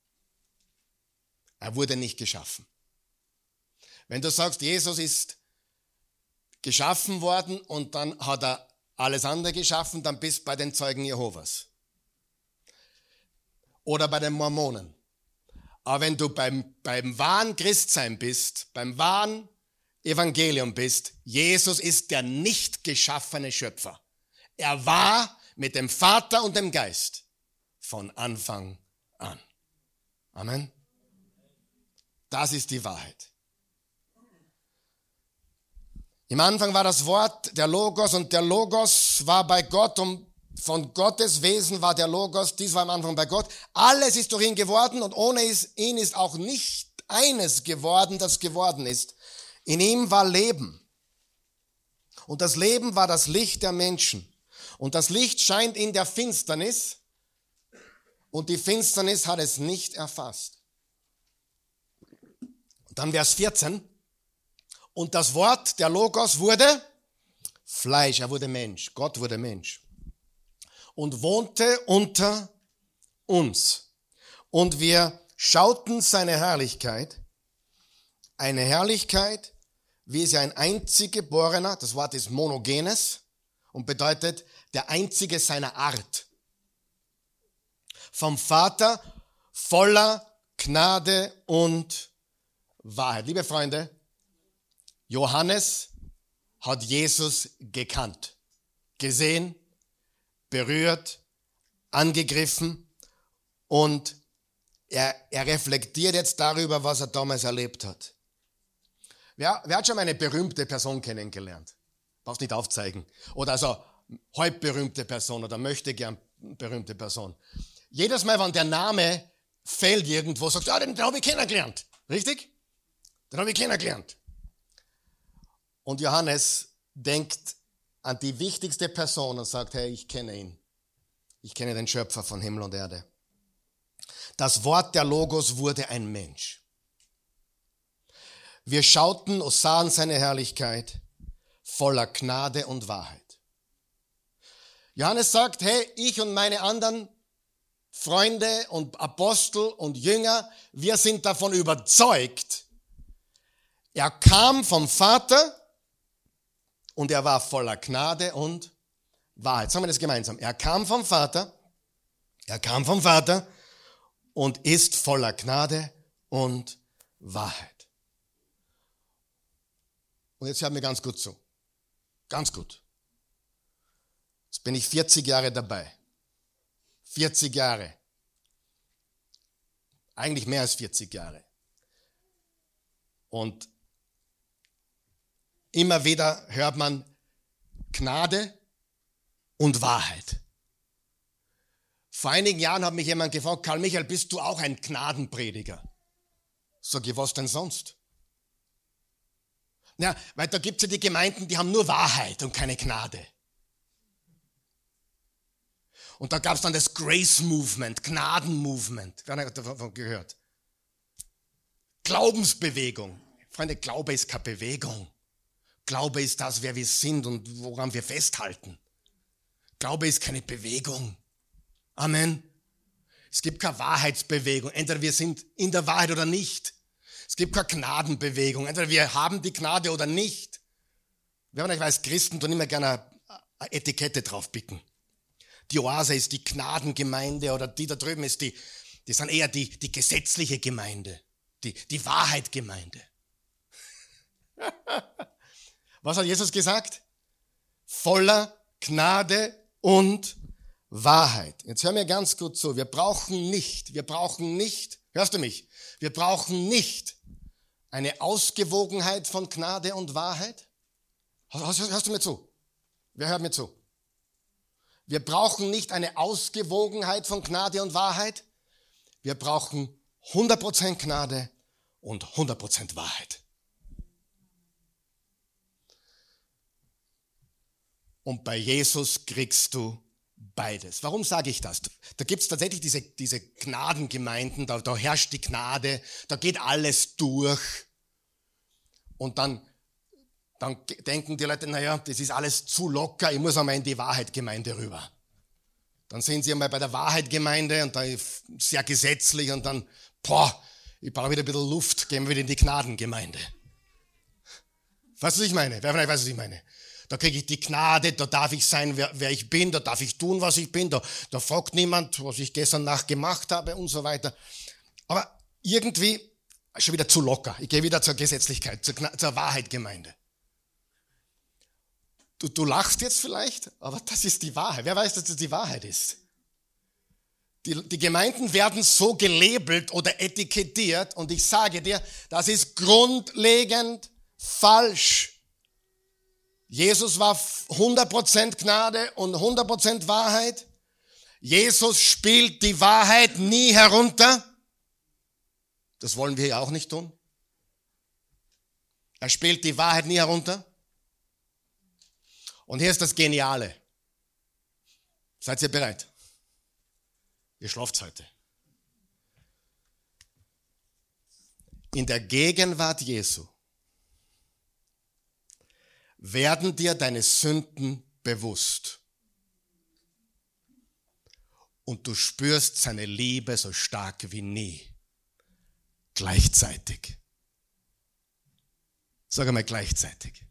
S1: Er wurde nicht geschaffen. Wenn du sagst, Jesus ist geschaffen worden und dann hat er alles andere geschaffen, dann bist du bei den Zeugen Jehovas. Oder bei den Mormonen. Aber wenn du beim, beim wahren Christsein bist, beim wahren Evangelium bist, Jesus ist der nicht geschaffene Schöpfer. Er war mit dem Vater und dem Geist von Anfang an. Amen. Das ist die Wahrheit. Im Anfang war das Wort der Logos und der Logos war bei Gott und von Gottes Wesen war der Logos, dies war am Anfang bei Gott. Alles ist durch ihn geworden und ohne ihn ist auch nicht eines geworden, das geworden ist. In ihm war Leben. Und das Leben war das Licht der Menschen. Und das Licht scheint in der Finsternis und die Finsternis hat es nicht erfasst. Und dann Vers 14. Und das Wort, der Logos, wurde Fleisch, er wurde Mensch, Gott wurde Mensch und wohnte unter uns. Und wir schauten seine Herrlichkeit, eine Herrlichkeit, wie sie ein einzig geborener, das Wort ist monogenes und bedeutet der einzige seiner Art. Vom Vater voller Gnade und Wahrheit. Liebe Freunde, Johannes hat Jesus gekannt, gesehen, berührt, angegriffen und er, er reflektiert jetzt darüber, was er damals erlebt hat. Wer, wer hat schon eine berühmte Person kennengelernt? Brauchst nicht aufzeigen. Oder also halb berühmte Person oder möchte gern berühmte Person. Jedes Mal, wenn der Name fällt irgendwo, sagst du, ah, den habe ich kennengelernt. Richtig? Den habe ich kennengelernt. Und Johannes denkt an die wichtigste Person und sagt, hey, ich kenne ihn. Ich kenne den Schöpfer von Himmel und Erde. Das Wort der Logos wurde ein Mensch. Wir schauten und sahen seine Herrlichkeit voller Gnade und Wahrheit. Johannes sagt, hey, ich und meine anderen Freunde und Apostel und Jünger, wir sind davon überzeugt, er kam vom Vater und er war voller Gnade und Wahrheit. Sagen wir das gemeinsam. Er kam vom Vater, er kam vom Vater und ist voller Gnade und Wahrheit. Und jetzt hört mir ganz gut zu. Ganz gut. Jetzt bin ich 40 Jahre dabei. 40 Jahre. Eigentlich mehr als 40 Jahre. Und immer wieder hört man Gnade und Wahrheit. Vor einigen Jahren hat mich jemand gefragt, Karl Michael, bist du auch ein Gnadenprediger? Sag ich, was denn sonst? Ja, weil da gibt es ja die Gemeinden, die haben nur Wahrheit und keine Gnade. Und da gab es dann das Grace Movement, Gnaden Movement. Wer hat davon gehört? Glaubensbewegung. Freunde, Glaube ist keine Bewegung. Glaube ist das, wer wir sind und woran wir festhalten. Glaube ist keine Bewegung. Amen. Es gibt keine Wahrheitsbewegung. Entweder wir sind in der Wahrheit oder nicht. Es gibt keine Gnadenbewegung. Entweder wir haben die Gnade oder nicht. Wer von euch weiß, Christen tun immer gerne eine Etikette draufpicken. Die Oase ist die Gnadengemeinde oder die da drüben ist die, die sind eher die, die gesetzliche Gemeinde, die, die Wahrheitgemeinde. [LAUGHS] Was hat Jesus gesagt? Voller Gnade und Wahrheit. Jetzt hör mir ganz gut zu. Wir brauchen nicht, wir brauchen nicht, hörst du mich? Wir brauchen nicht eine Ausgewogenheit von Gnade und Wahrheit. Hörst, du mir zu? Wer hört mir zu? Wir brauchen nicht eine Ausgewogenheit von Gnade und Wahrheit. Wir brauchen 100% Gnade und 100% Wahrheit. Und bei Jesus kriegst du beides. Warum sage ich das? Da gibt es tatsächlich diese, diese Gnadengemeinden, da, da herrscht die Gnade, da geht alles durch. Und dann dann denken die Leute, naja, das ist alles zu locker, ich muss einmal in die Wahrheitgemeinde rüber. Dann sind sie einmal bei der Wahrheitgemeinde und da ist sehr gesetzlich und dann, boah, ich brauche wieder ein bisschen Luft, gehen wir wieder in die Gnadengemeinde. Weißt du, was ich meine? Wer von euch weiß, was ich meine? Da kriege ich die Gnade, da darf ich sein, wer, wer, ich bin, da darf ich tun, was ich bin, da, da fragt niemand, was ich gestern Nacht gemacht habe und so weiter. Aber irgendwie schon wieder zu locker. Ich gehe wieder zur Gesetzlichkeit, zur, zur Wahrheitgemeinde. Du, du lachst jetzt vielleicht, aber das ist die Wahrheit. Wer weiß, dass das die Wahrheit ist? Die, die Gemeinden werden so gelabelt oder etikettiert und ich sage dir, das ist grundlegend falsch. Jesus war 100% Gnade und 100% Wahrheit. Jesus spielt die Wahrheit nie herunter. Das wollen wir ja auch nicht tun. Er spielt die Wahrheit nie herunter. Und hier ist das Geniale. Seid ihr bereit? Ihr schlaft heute. In der Gegenwart Jesu werden dir deine Sünden bewusst. Und du spürst seine Liebe so stark wie nie. Gleichzeitig. Sag einmal gleichzeitig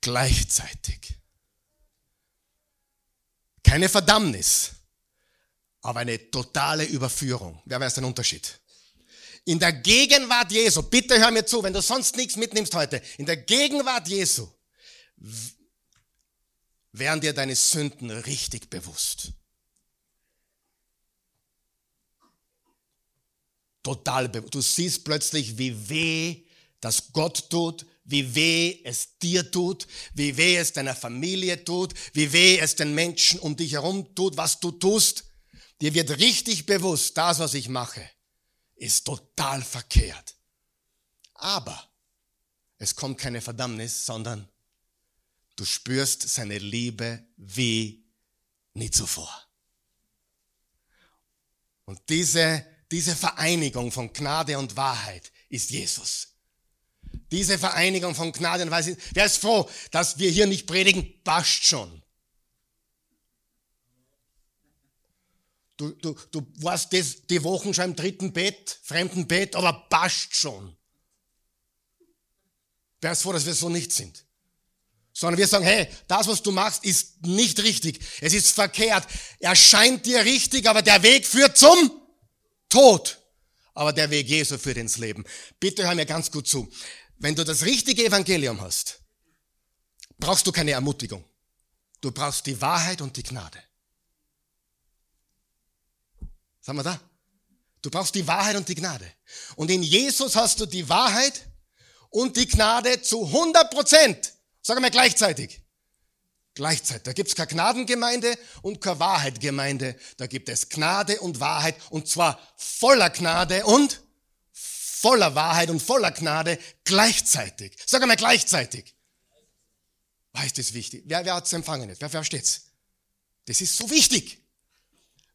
S1: gleichzeitig. Keine Verdammnis, aber eine totale Überführung. Wer weiß den Unterschied? In der Gegenwart Jesu, bitte hör mir zu, wenn du sonst nichts mitnimmst heute, in der Gegenwart Jesu wären dir deine Sünden richtig bewusst. Total bewusst. Du siehst plötzlich, wie weh das Gott tut, wie weh es dir tut, wie weh es deiner Familie tut, wie weh es den Menschen um dich herum tut, was du tust. Dir wird richtig bewusst, das, was ich mache, ist total verkehrt. Aber es kommt keine Verdammnis, sondern du spürst seine Liebe wie nie zuvor. Und diese, diese Vereinigung von Gnade und Wahrheit ist Jesus. Diese Vereinigung von Gnade und Weisheit. Wer ist froh, dass wir hier nicht predigen? Passt schon. Du, du, du warst das, die Wochen schon im dritten Bett, fremden Bett, aber passt schon. Wer ist froh, dass wir so nicht sind? Sondern wir sagen, hey, das, was du machst, ist nicht richtig. Es ist verkehrt. Er scheint dir richtig, aber der Weg führt zum Tod. Aber der Weg Jesu führt ins Leben. Bitte hör mir ganz gut zu. Wenn du das richtige Evangelium hast, brauchst du keine Ermutigung. Du brauchst die Wahrheit und die Gnade. Sagen wir da? Du brauchst die Wahrheit und die Gnade. Und in Jesus hast du die Wahrheit und die Gnade zu 100 Prozent. Sagen wir gleichzeitig. Gleichzeitig. Da gibt es keine Gnadengemeinde und keine Wahrheitgemeinde. Da gibt es Gnade und Wahrheit und zwar voller Gnade und voller Wahrheit und voller Gnade gleichzeitig. Sag einmal gleichzeitig. Was ist das wichtig? Wer, wer hat es empfangen? Wer versteht's? Das ist so wichtig.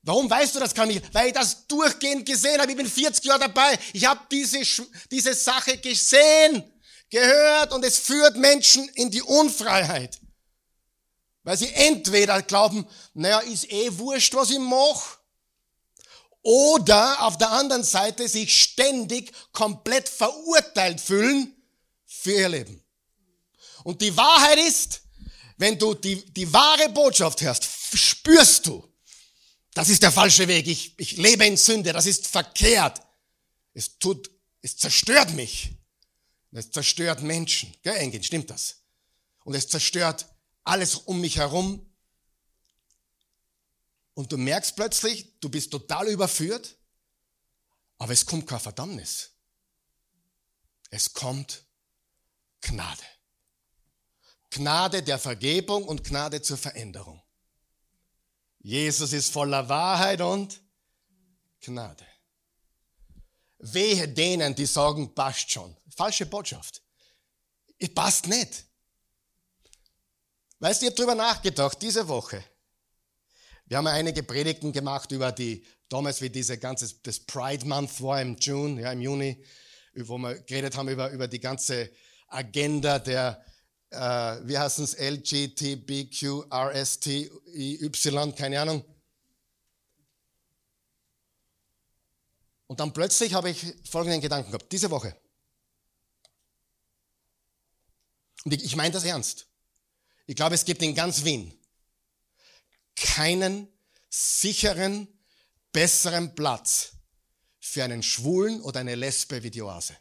S1: Warum weißt du das, Karl Weil ich das durchgehend gesehen habe. Ich bin 40 Jahre dabei. Ich habe diese, diese Sache gesehen, gehört und es führt Menschen in die Unfreiheit. Weil sie entweder glauben, naja, ist eh wurscht, was ich mache. Oder auf der anderen Seite sich ständig komplett verurteilt fühlen für ihr Leben. Und die Wahrheit ist, wenn du die, die wahre Botschaft hörst, spürst du, das ist der falsche Weg. Ich, ich lebe in Sünde. Das ist verkehrt. Es tut, es zerstört mich. Es zerstört Menschen. Gell, Engin, stimmt das? Und es zerstört alles um mich herum. Und du merkst plötzlich, du bist total überführt, aber es kommt kein Verdammnis. Es kommt Gnade. Gnade der Vergebung und Gnade zur Veränderung. Jesus ist voller Wahrheit und Gnade. Wehe denen, die sagen, passt schon. Falsche Botschaft. Es passt nicht. Weißt du, ich habe darüber nachgedacht, diese Woche. Wir haben einige Predigten gemacht über die, damals wie diese ganze, das Pride Month war im June, ja, im Juni, wo wir geredet haben über, über die ganze Agenda der, äh, wie heißen es, LGTBQ, keine Ahnung. Und dann plötzlich habe ich folgenden Gedanken gehabt, diese Woche. Und ich, ich meine das ernst. Ich glaube, es gibt in ganz Wien keinen sicheren, besseren Platz für einen Schwulen oder eine Lesbe wie die Oase.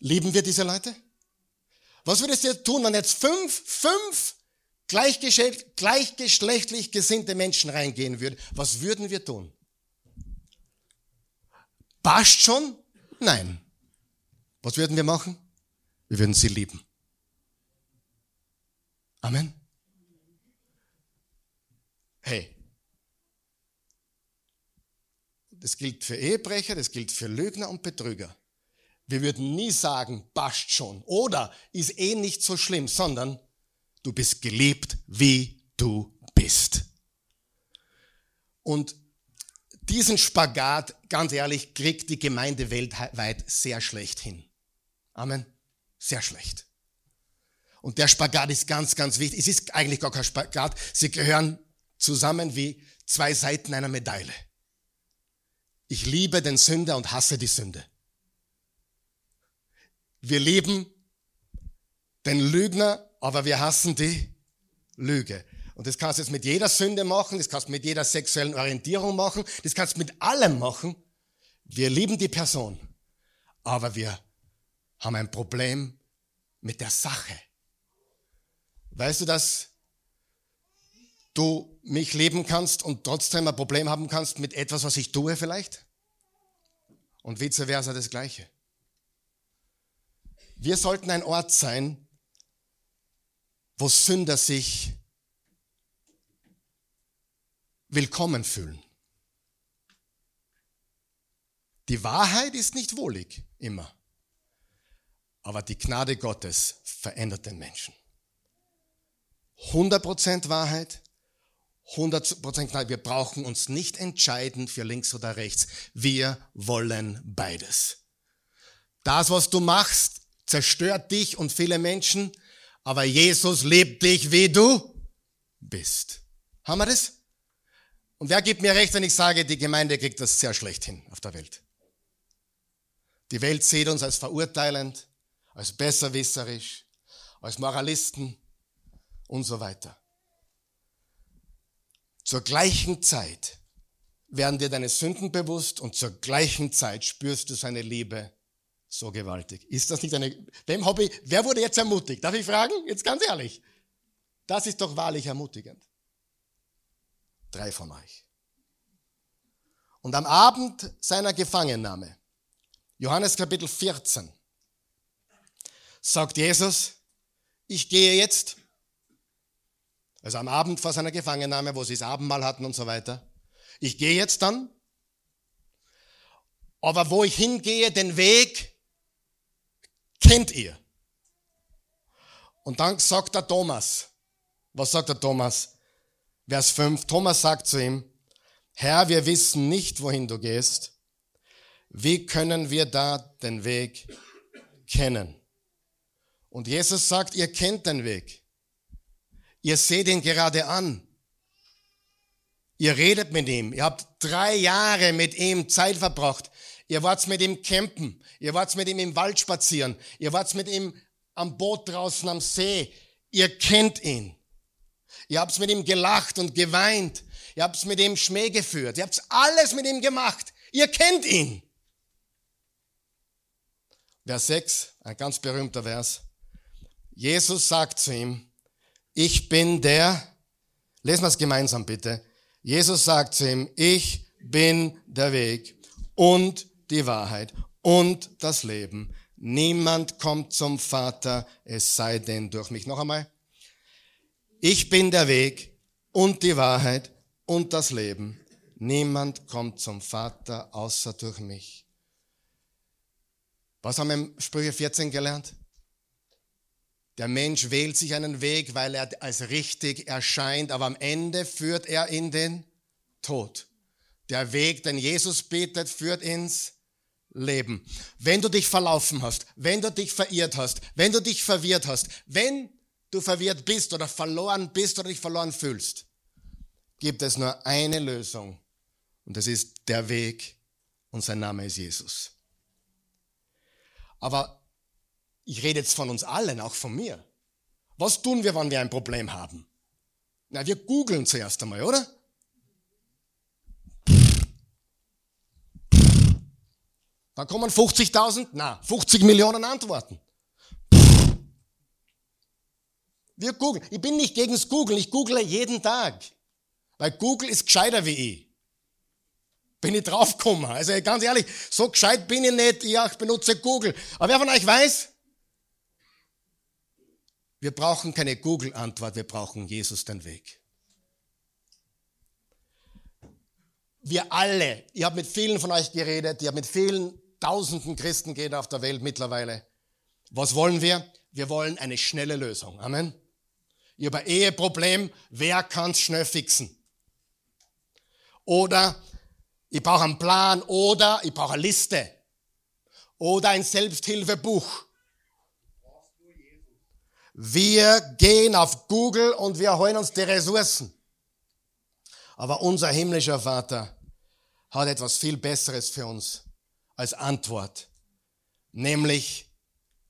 S1: Lieben wir diese Leute? Was würdest du tun, wenn jetzt fünf, fünf gleichgeschlechtlich gesinnte Menschen reingehen würden? Was würden wir tun? Passt schon? Nein. Was würden wir machen? Wir würden sie lieben. Amen. Hey. Das gilt für Ehebrecher, das gilt für Lügner und Betrüger. Wir würden nie sagen, passt schon oder ist eh nicht so schlimm, sondern du bist geliebt, wie du bist. Und diesen Spagat, ganz ehrlich, kriegt die Gemeinde weltweit sehr schlecht hin. Amen. Sehr schlecht. Und der Spagat ist ganz, ganz wichtig. Es ist eigentlich gar kein Spagat. Sie gehören zusammen wie zwei Seiten einer Medaille. Ich liebe den Sünder und hasse die Sünde. Wir lieben den Lügner, aber wir hassen die Lüge. Und das kannst du jetzt mit jeder Sünde machen, das kannst du mit jeder sexuellen Orientierung machen, das kannst du mit allem machen. Wir lieben die Person, aber wir haben ein Problem mit der Sache. Weißt du, dass du mich leben kannst und trotzdem ein Problem haben kannst mit etwas, was ich tue vielleicht? Und vice versa das Gleiche. Wir sollten ein Ort sein, wo Sünder sich willkommen fühlen. Die Wahrheit ist nicht wohlig immer, aber die Gnade Gottes verändert den Menschen. 100% Wahrheit, 100% Gnade. Wir brauchen uns nicht entscheiden für links oder rechts. Wir wollen beides. Das, was du machst, zerstört dich und viele Menschen, aber Jesus lebt dich, wie du bist. Haben wir das? Und wer gibt mir recht, wenn ich sage, die Gemeinde kriegt das sehr schlecht hin auf der Welt? Die Welt sieht uns als verurteilend, als besserwisserisch, als Moralisten und so weiter. Zur gleichen Zeit werden dir deine Sünden bewusst und zur gleichen Zeit spürst du seine Liebe so gewaltig. Ist das nicht eine, wem habe ich, wer wurde jetzt ermutigt? Darf ich fragen? Jetzt ganz ehrlich. Das ist doch wahrlich ermutigend. Drei von euch. Und am Abend seiner Gefangennahme, Johannes Kapitel 14, sagt Jesus, ich gehe jetzt, also am Abend vor seiner Gefangennahme, wo sie das Abendmahl hatten und so weiter, ich gehe jetzt dann, aber wo ich hingehe, den Weg kennt ihr. Und dann sagt der Thomas, was sagt der Thomas? Vers 5, Thomas sagt zu ihm, Herr, wir wissen nicht, wohin du gehst. Wie können wir da den Weg kennen? Und Jesus sagt, ihr kennt den Weg. Ihr seht ihn gerade an. Ihr redet mit ihm. Ihr habt drei Jahre mit ihm Zeit verbracht. Ihr wart mit ihm campen. Ihr wart mit ihm im Wald spazieren. Ihr wart mit ihm am Boot draußen am See. Ihr kennt ihn. Ihr habt mit ihm gelacht und geweint. Ihr habt mit ihm Schmäh geführt. Ihr habt alles mit ihm gemacht. Ihr kennt ihn. Vers 6, ein ganz berühmter Vers. Jesus sagt zu ihm, ich bin der, lesen wir es gemeinsam bitte. Jesus sagt zu ihm, ich bin der Weg und die Wahrheit und das Leben. Niemand kommt zum Vater, es sei denn durch mich. Noch einmal. Ich bin der Weg und die Wahrheit und das Leben. Niemand kommt zum Vater außer durch mich. Was haben wir im Sprüche 14 gelernt? Der Mensch wählt sich einen Weg, weil er als richtig erscheint, aber am Ende führt er in den Tod. Der Weg, den Jesus betet, führt ins Leben. Wenn du dich verlaufen hast, wenn du dich verirrt hast, wenn du dich verwirrt hast, wenn du verwirrt bist oder verloren bist oder dich verloren fühlst, gibt es nur eine Lösung und das ist der Weg und sein Name ist Jesus. Aber ich rede jetzt von uns allen, auch von mir. Was tun wir, wenn wir ein Problem haben? Na, wir googeln zuerst einmal, oder? Da kommen 50.000, na, 50 Millionen Antworten. Wir googeln. Ich bin nicht gegen das Googeln, ich google jeden Tag. Weil Google ist gescheiter wie ich. Bin ich draufgekommen. Also ganz ehrlich, so gescheit bin ich nicht. Ja, ich benutze Google. Aber wer von euch weiß, wir brauchen keine Google-Antwort, wir brauchen Jesus den Weg. Wir alle, ich habe mit vielen von euch geredet, ich habe mit vielen tausenden Christen geredet auf der Welt mittlerweile. Was wollen wir? Wir wollen eine schnelle Lösung. Amen. Ich habe ein Eheproblem, wer kann es schnell fixen? Oder ich brauche einen Plan oder ich brauche eine Liste oder ein Selbsthilfebuch. Wir gehen auf Google und wir holen uns die Ressourcen. Aber unser himmlischer Vater hat etwas viel Besseres für uns als Antwort, nämlich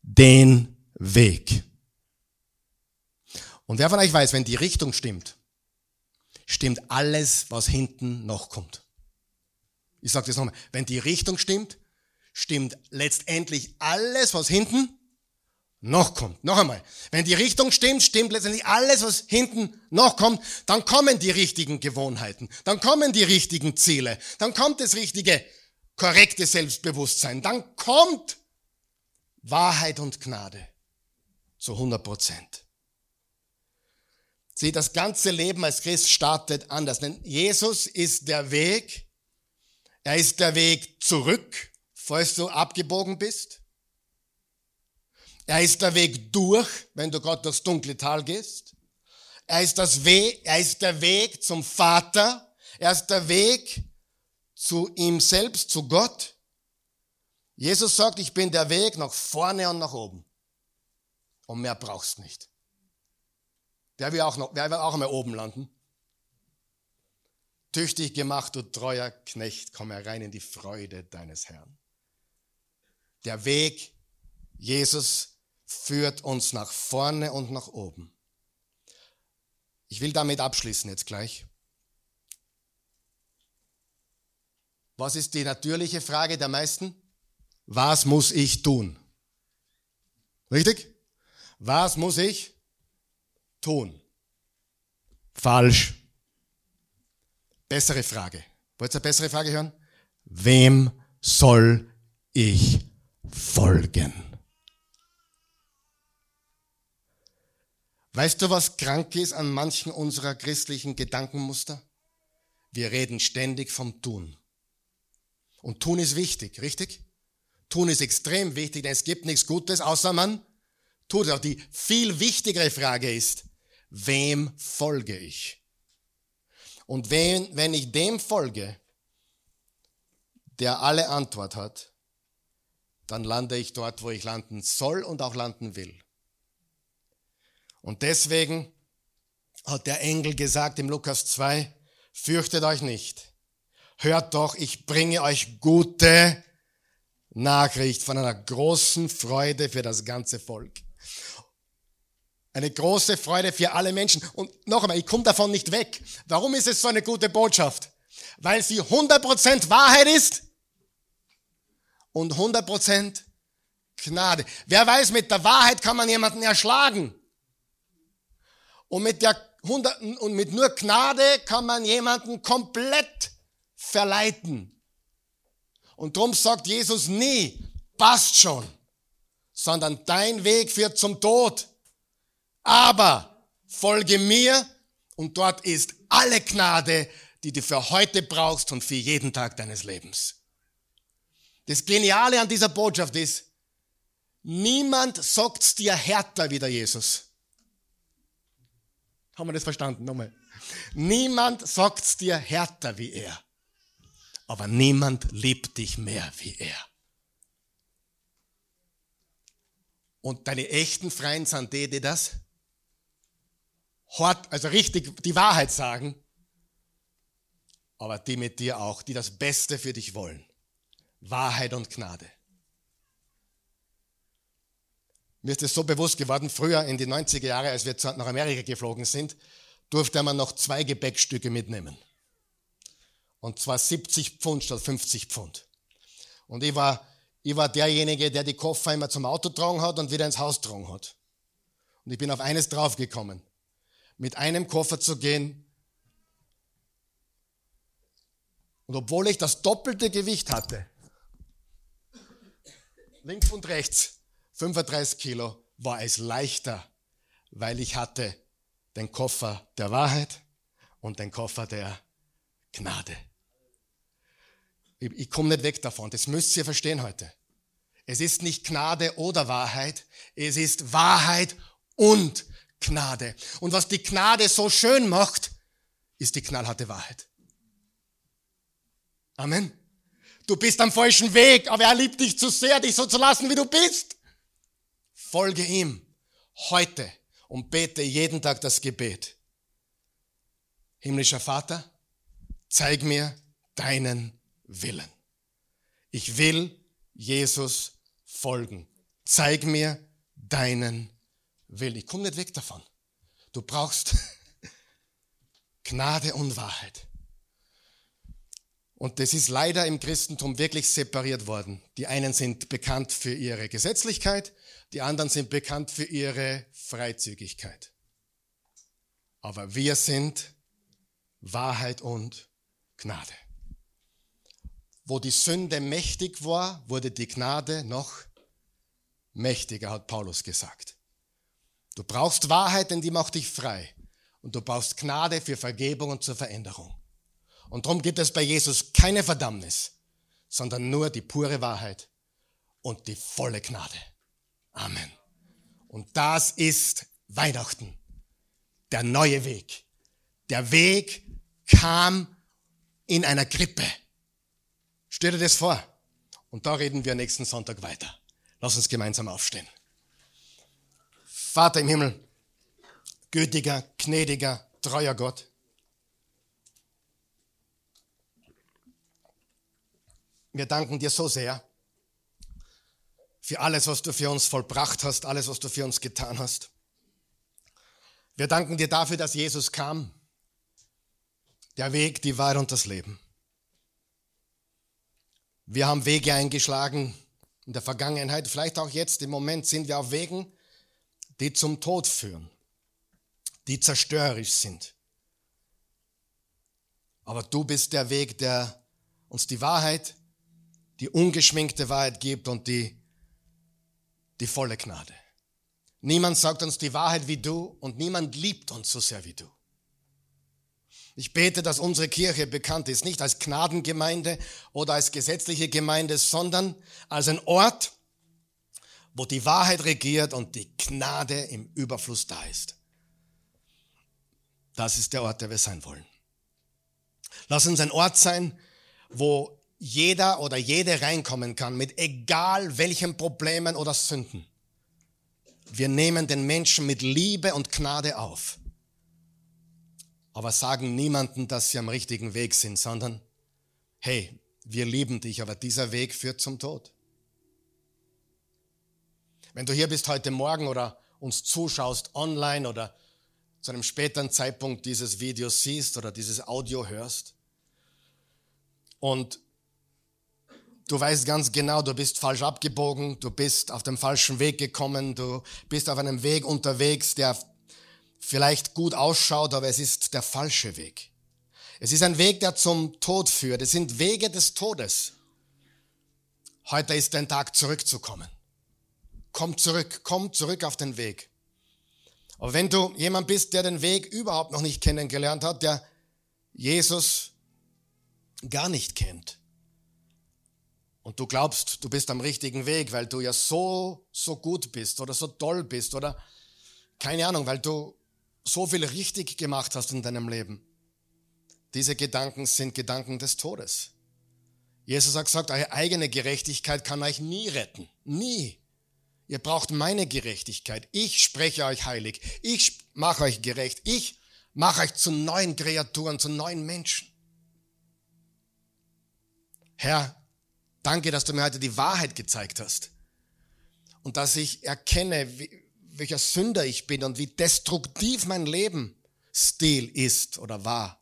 S1: den Weg. Und wer von euch weiß, wenn die Richtung stimmt, stimmt alles, was hinten noch kommt. Ich sage das nochmal. Wenn die Richtung stimmt, stimmt letztendlich alles, was hinten noch kommt. Noch einmal. Wenn die Richtung stimmt, stimmt letztendlich alles, was hinten noch kommt. Dann kommen die richtigen Gewohnheiten. Dann kommen die richtigen Ziele. Dann kommt das richtige, korrekte Selbstbewusstsein. Dann kommt Wahrheit und Gnade zu 100 Prozent. Sieh, das ganze Leben als Christ startet anders. Denn Jesus ist der Weg. Er ist der Weg zurück, falls du abgebogen bist. Er ist der Weg durch, wenn du Gott durchs dunkle Tal gehst. Er ist, das Weg, er ist der Weg zum Vater. Er ist der Weg zu ihm selbst, zu Gott. Jesus sagt, ich bin der Weg nach vorne und nach oben. Und mehr brauchst nicht. Wer will auch, noch, wer will auch einmal oben landen? Tüchtig gemacht, du treuer Knecht, komm herein in die Freude deines Herrn. Der Weg, Jesus, führt uns nach vorne und nach oben. Ich will damit abschließen jetzt gleich. Was ist die natürliche Frage der meisten? Was muss ich tun? Richtig? Was muss ich tun? Falsch. Bessere Frage. Wollt ihr eine bessere Frage hören? Wem soll ich folgen? Weißt du, was krank ist an manchen unserer christlichen Gedankenmuster? Wir reden ständig vom Tun. Und Tun ist wichtig, richtig? Tun ist extrem wichtig, denn es gibt nichts Gutes, außer man tut es auch. Die viel wichtigere Frage ist, wem folge ich? Und wenn, wenn ich dem folge, der alle Antwort hat, dann lande ich dort, wo ich landen soll und auch landen will. Und deswegen hat der Engel gesagt im Lukas 2, fürchtet euch nicht. Hört doch, ich bringe euch gute Nachricht von einer großen Freude für das ganze Volk. Eine große Freude für alle Menschen. Und noch einmal, ich komme davon nicht weg. Warum ist es so eine gute Botschaft? Weil sie 100% Wahrheit ist und 100% Gnade. Wer weiß, mit der Wahrheit kann man jemanden erschlagen. Und mit, der 100, und mit nur Gnade kann man jemanden komplett verleiten. Und darum sagt Jesus nie, passt schon, sondern dein Weg führt zum Tod. Aber folge mir und dort ist alle Gnade, die du für heute brauchst und für jeden Tag deines Lebens. Das Geniale an dieser Botschaft ist, niemand sagt's dir härter wie der Jesus. Haben wir das verstanden? Nochmal. Niemand sagt's dir härter wie er aber niemand liebt dich mehr wie er. Und deine echten Freunde sind die, die das hart, also richtig die Wahrheit sagen, aber die mit dir auch, die das Beste für dich wollen. Wahrheit und Gnade. Mir ist es so bewusst geworden, früher in die 90er Jahre, als wir nach Amerika geflogen sind, durfte man noch zwei Gepäckstücke mitnehmen. Und zwar 70 Pfund statt 50 Pfund. Und ich war, ich war derjenige, der die Koffer immer zum Auto tragen hat und wieder ins Haus tragen hat. Und ich bin auf eines draufgekommen. Mit einem Koffer zu gehen. Und obwohl ich das doppelte Gewicht hatte, links und rechts, 35 Kilo, war es leichter, weil ich hatte den Koffer der Wahrheit und den Koffer der Gnade. Ich, komme nicht weg davon. Das müsst ihr verstehen heute. Es ist nicht Gnade oder Wahrheit. Es ist Wahrheit und Gnade. Und was die Gnade so schön macht, ist die knallharte Wahrheit. Amen. Du bist am falschen Weg, aber er liebt dich zu sehr, dich so zu lassen, wie du bist. Folge ihm heute und bete jeden Tag das Gebet. Himmlischer Vater, zeig mir deinen Willen. Ich will Jesus folgen. Zeig mir deinen Willen. Ich komme nicht weg davon. Du brauchst [LAUGHS] Gnade und Wahrheit. Und das ist leider im Christentum wirklich separiert worden. Die einen sind bekannt für ihre Gesetzlichkeit, die anderen sind bekannt für ihre Freizügigkeit. Aber wir sind Wahrheit und Gnade. Wo die Sünde mächtig war, wurde die Gnade noch mächtiger, hat Paulus gesagt. Du brauchst Wahrheit, denn die macht dich frei. Und du brauchst Gnade für Vergebung und zur Veränderung. Und darum gibt es bei Jesus keine Verdammnis, sondern nur die pure Wahrheit und die volle Gnade. Amen. Und das ist Weihnachten. Der neue Weg. Der Weg kam in einer Krippe. Stell dir das vor. Und da reden wir nächsten Sonntag weiter. Lass uns gemeinsam aufstehen. Vater im Himmel, gütiger, gnädiger, treuer Gott. Wir danken dir so sehr für alles, was du für uns vollbracht hast, alles, was du für uns getan hast. Wir danken dir dafür, dass Jesus kam. Der Weg, die Wahrheit und das Leben. Wir haben Wege eingeschlagen in der Vergangenheit, vielleicht auch jetzt im Moment sind wir auf Wegen, die zum Tod führen, die zerstörerisch sind. Aber du bist der Weg, der uns die Wahrheit, die ungeschminkte Wahrheit gibt und die, die volle Gnade. Niemand sagt uns die Wahrheit wie du und niemand liebt uns so sehr wie du. Ich bete, dass unsere Kirche bekannt ist, nicht als Gnadengemeinde oder als gesetzliche Gemeinde, sondern als ein Ort, wo die Wahrheit regiert und die Gnade im Überfluss da ist. Das ist der Ort, der wir sein wollen. Lass uns ein Ort sein, wo jeder oder jede reinkommen kann, mit egal welchen Problemen oder Sünden. Wir nehmen den Menschen mit Liebe und Gnade auf, aber sagen niemanden, dass sie am richtigen Weg sind, sondern, hey, wir lieben dich, aber dieser Weg führt zum Tod. Wenn du hier bist heute Morgen oder uns zuschaust online oder zu einem späteren Zeitpunkt dieses Video siehst oder dieses Audio hörst und du weißt ganz genau, du bist falsch abgebogen, du bist auf dem falschen Weg gekommen, du bist auf einem Weg unterwegs, der vielleicht gut ausschaut, aber es ist der falsche Weg. Es ist ein Weg, der zum Tod führt. Es sind Wege des Todes. Heute ist dein Tag zurückzukommen. Komm zurück, komm zurück auf den Weg. Aber wenn du jemand bist, der den Weg überhaupt noch nicht kennengelernt hat, der Jesus gar nicht kennt, und du glaubst, du bist am richtigen Weg, weil du ja so, so gut bist oder so toll bist oder keine Ahnung, weil du so viel richtig gemacht hast in deinem Leben. Diese Gedanken sind Gedanken des Todes. Jesus hat gesagt, eure eigene Gerechtigkeit kann euch nie retten. Nie. Ihr braucht meine Gerechtigkeit. Ich spreche euch heilig. Ich mache euch gerecht. Ich mache euch zu neuen Kreaturen, zu neuen Menschen. Herr, danke, dass du mir heute die Wahrheit gezeigt hast. Und dass ich erkenne, welcher Sünder ich bin und wie destruktiv mein Lebensstil ist oder war.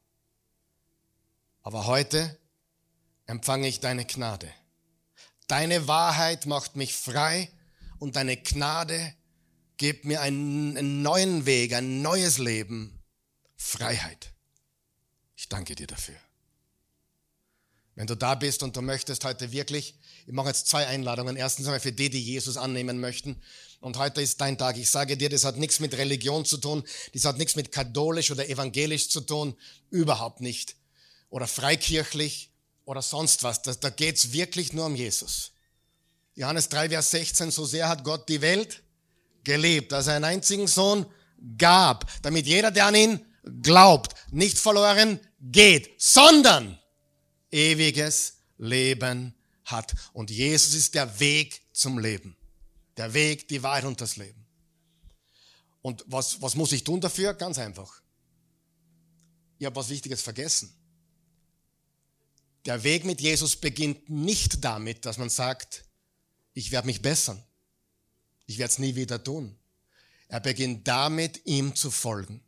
S1: Aber heute empfange ich deine Gnade. Deine Wahrheit macht mich frei und deine Gnade gibt mir einen, einen neuen Weg, ein neues Leben, Freiheit. Ich danke dir dafür. Wenn du da bist und du möchtest heute wirklich, ich mache jetzt zwei Einladungen. Erstens einmal für die, die Jesus annehmen möchten. Und heute ist dein Tag. Ich sage dir, das hat nichts mit Religion zu tun. Das hat nichts mit katholisch oder evangelisch zu tun. Überhaupt nicht. Oder freikirchlich oder sonst was. Da, da geht's wirklich nur um Jesus. Johannes 3, Vers 16, so sehr hat Gott die Welt geliebt, dass er einen einzigen Sohn gab, damit jeder, der an ihn glaubt, nicht verloren geht, sondern ewiges Leben hat. Und Jesus ist der Weg zum Leben. Der Weg, die Wahrheit und das Leben. Und was, was muss ich tun dafür? Ganz einfach. Ich habe was Wichtiges vergessen. Der Weg mit Jesus beginnt nicht damit, dass man sagt, ich werde mich bessern. Ich werde es nie wieder tun. Er beginnt damit, ihm zu folgen.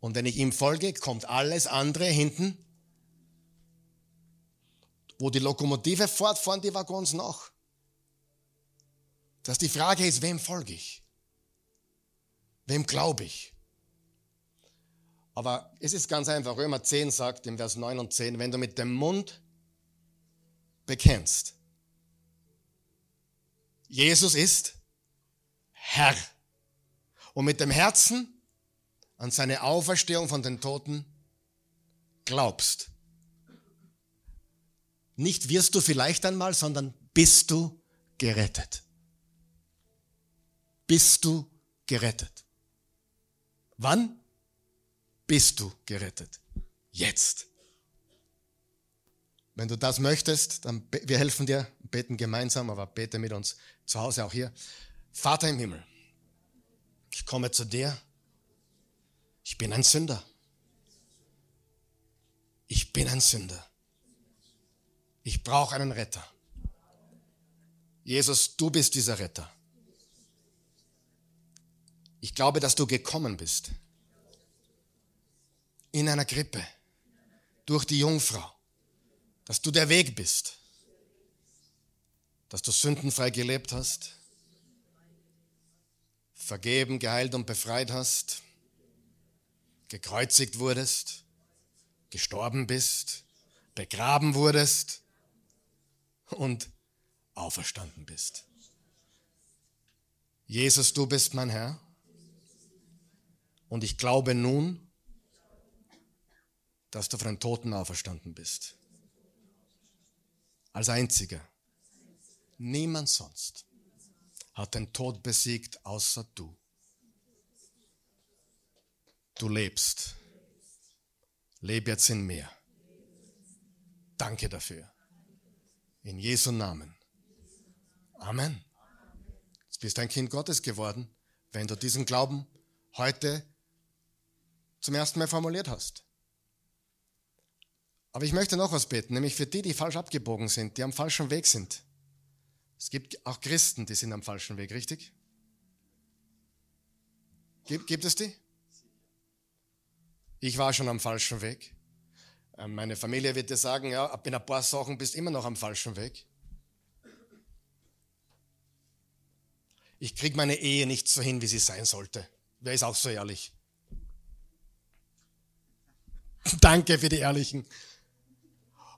S1: Und wenn ich ihm folge, kommt alles andere hinten. Wo die Lokomotive fährt, fahren die Waggons nach. Dass die Frage ist, wem folge ich? Wem glaube ich? Aber es ist ganz einfach. Römer 10 sagt im Vers 9 und 10, wenn du mit dem Mund bekennst, Jesus ist Herr. Und mit dem Herzen an seine Auferstehung von den Toten glaubst. Nicht wirst du vielleicht einmal, sondern bist du gerettet. Bist du gerettet. Wann bist du gerettet? Jetzt. Wenn du das möchtest, dann wir helfen dir, beten gemeinsam, aber bete mit uns zu Hause auch hier. Vater im Himmel, ich komme zu dir. Ich bin ein Sünder. Ich bin ein Sünder. Ich brauche einen Retter. Jesus, du bist dieser Retter. Ich glaube, dass du gekommen bist. In einer Krippe. Durch die Jungfrau dass du der Weg bist, dass du sündenfrei gelebt hast, vergeben, geheilt und befreit hast, gekreuzigt wurdest, gestorben bist, begraben wurdest und auferstanden bist. Jesus, du bist mein Herr und ich glaube nun, dass du von den Toten auferstanden bist. Als einziger. Niemand sonst hat den Tod besiegt, außer du. Du lebst. Leb jetzt in mir. Danke dafür. In Jesu Namen. Amen. Jetzt bist du ein Kind Gottes geworden, wenn du diesen Glauben heute zum ersten Mal formuliert hast. Aber ich möchte noch was beten, nämlich für die, die falsch abgebogen sind, die am falschen Weg sind. Es gibt auch Christen, die sind am falschen Weg, richtig? Gibt, gibt es die? Ich war schon am falschen Weg. Ähm, meine Familie wird dir sagen, ja, ab in ein paar Sachen bist du immer noch am falschen Weg. Ich kriege meine Ehe nicht so hin, wie sie sein sollte. Wer ist auch so ehrlich? [LAUGHS] Danke für die Ehrlichen.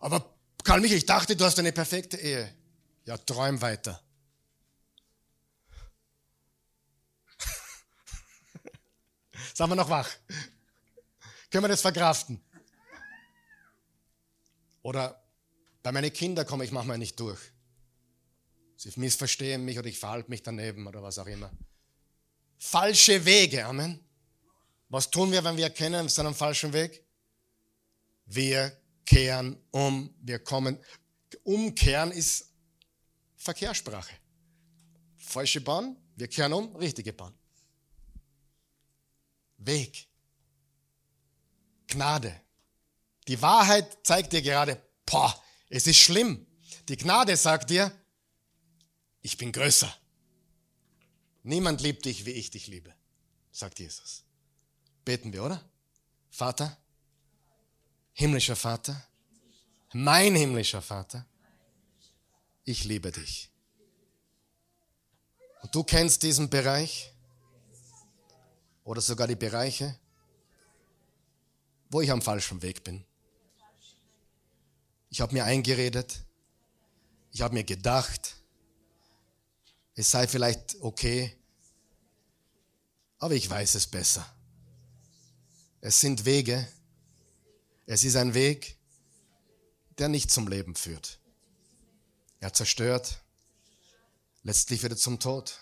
S1: Aber Karl Michael, ich dachte, du hast eine perfekte Ehe. Ja, träum weiter. [LAUGHS] Sagen wir noch wach? Können wir das verkraften? Oder bei meinen Kindern komme ich manchmal nicht durch. Sie missverstehen mich oder ich verhalte mich daneben oder was auch immer. Falsche Wege, Amen. Was tun wir, wenn wir erkennen, wir sind am falschen Weg? Wir kehren um, wir kommen. Umkehren ist Verkehrssprache. Falsche Bahn, wir kehren um, richtige Bahn. Weg. Gnade. Die Wahrheit zeigt dir gerade, boah, es ist schlimm. Die Gnade sagt dir, ich bin größer. Niemand liebt dich, wie ich dich liebe, sagt Jesus. Beten wir, oder? Vater, himmlischer Vater, mein himmlischer Vater, ich liebe dich. Und du kennst diesen Bereich oder sogar die Bereiche, wo ich am falschen Weg bin. Ich habe mir eingeredet, ich habe mir gedacht, es sei vielleicht okay, aber ich weiß es besser. Es sind Wege, es ist ein Weg, der nicht zum Leben führt. Er zerstört, letztlich wieder zum Tod.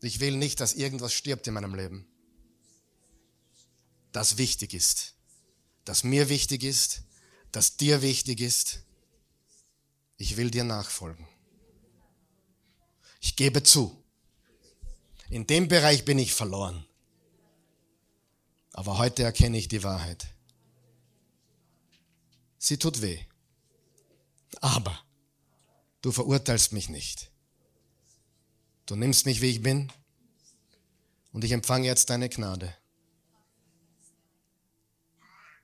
S1: Ich will nicht, dass irgendwas stirbt in meinem Leben, das wichtig ist, das mir wichtig ist, das dir wichtig ist. Ich will dir nachfolgen. Ich gebe zu, in dem Bereich bin ich verloren. Aber heute erkenne ich die Wahrheit. Sie tut weh. Aber du verurteilst mich nicht. Du nimmst mich, wie ich bin, und ich empfange jetzt deine Gnade.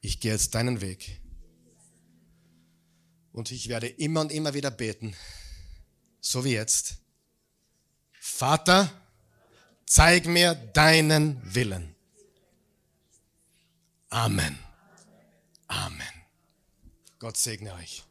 S1: Ich gehe jetzt deinen Weg. Und ich werde immer und immer wieder beten, so wie jetzt. Vater, zeig mir deinen Willen. Amen. Amen. Gott segne euch.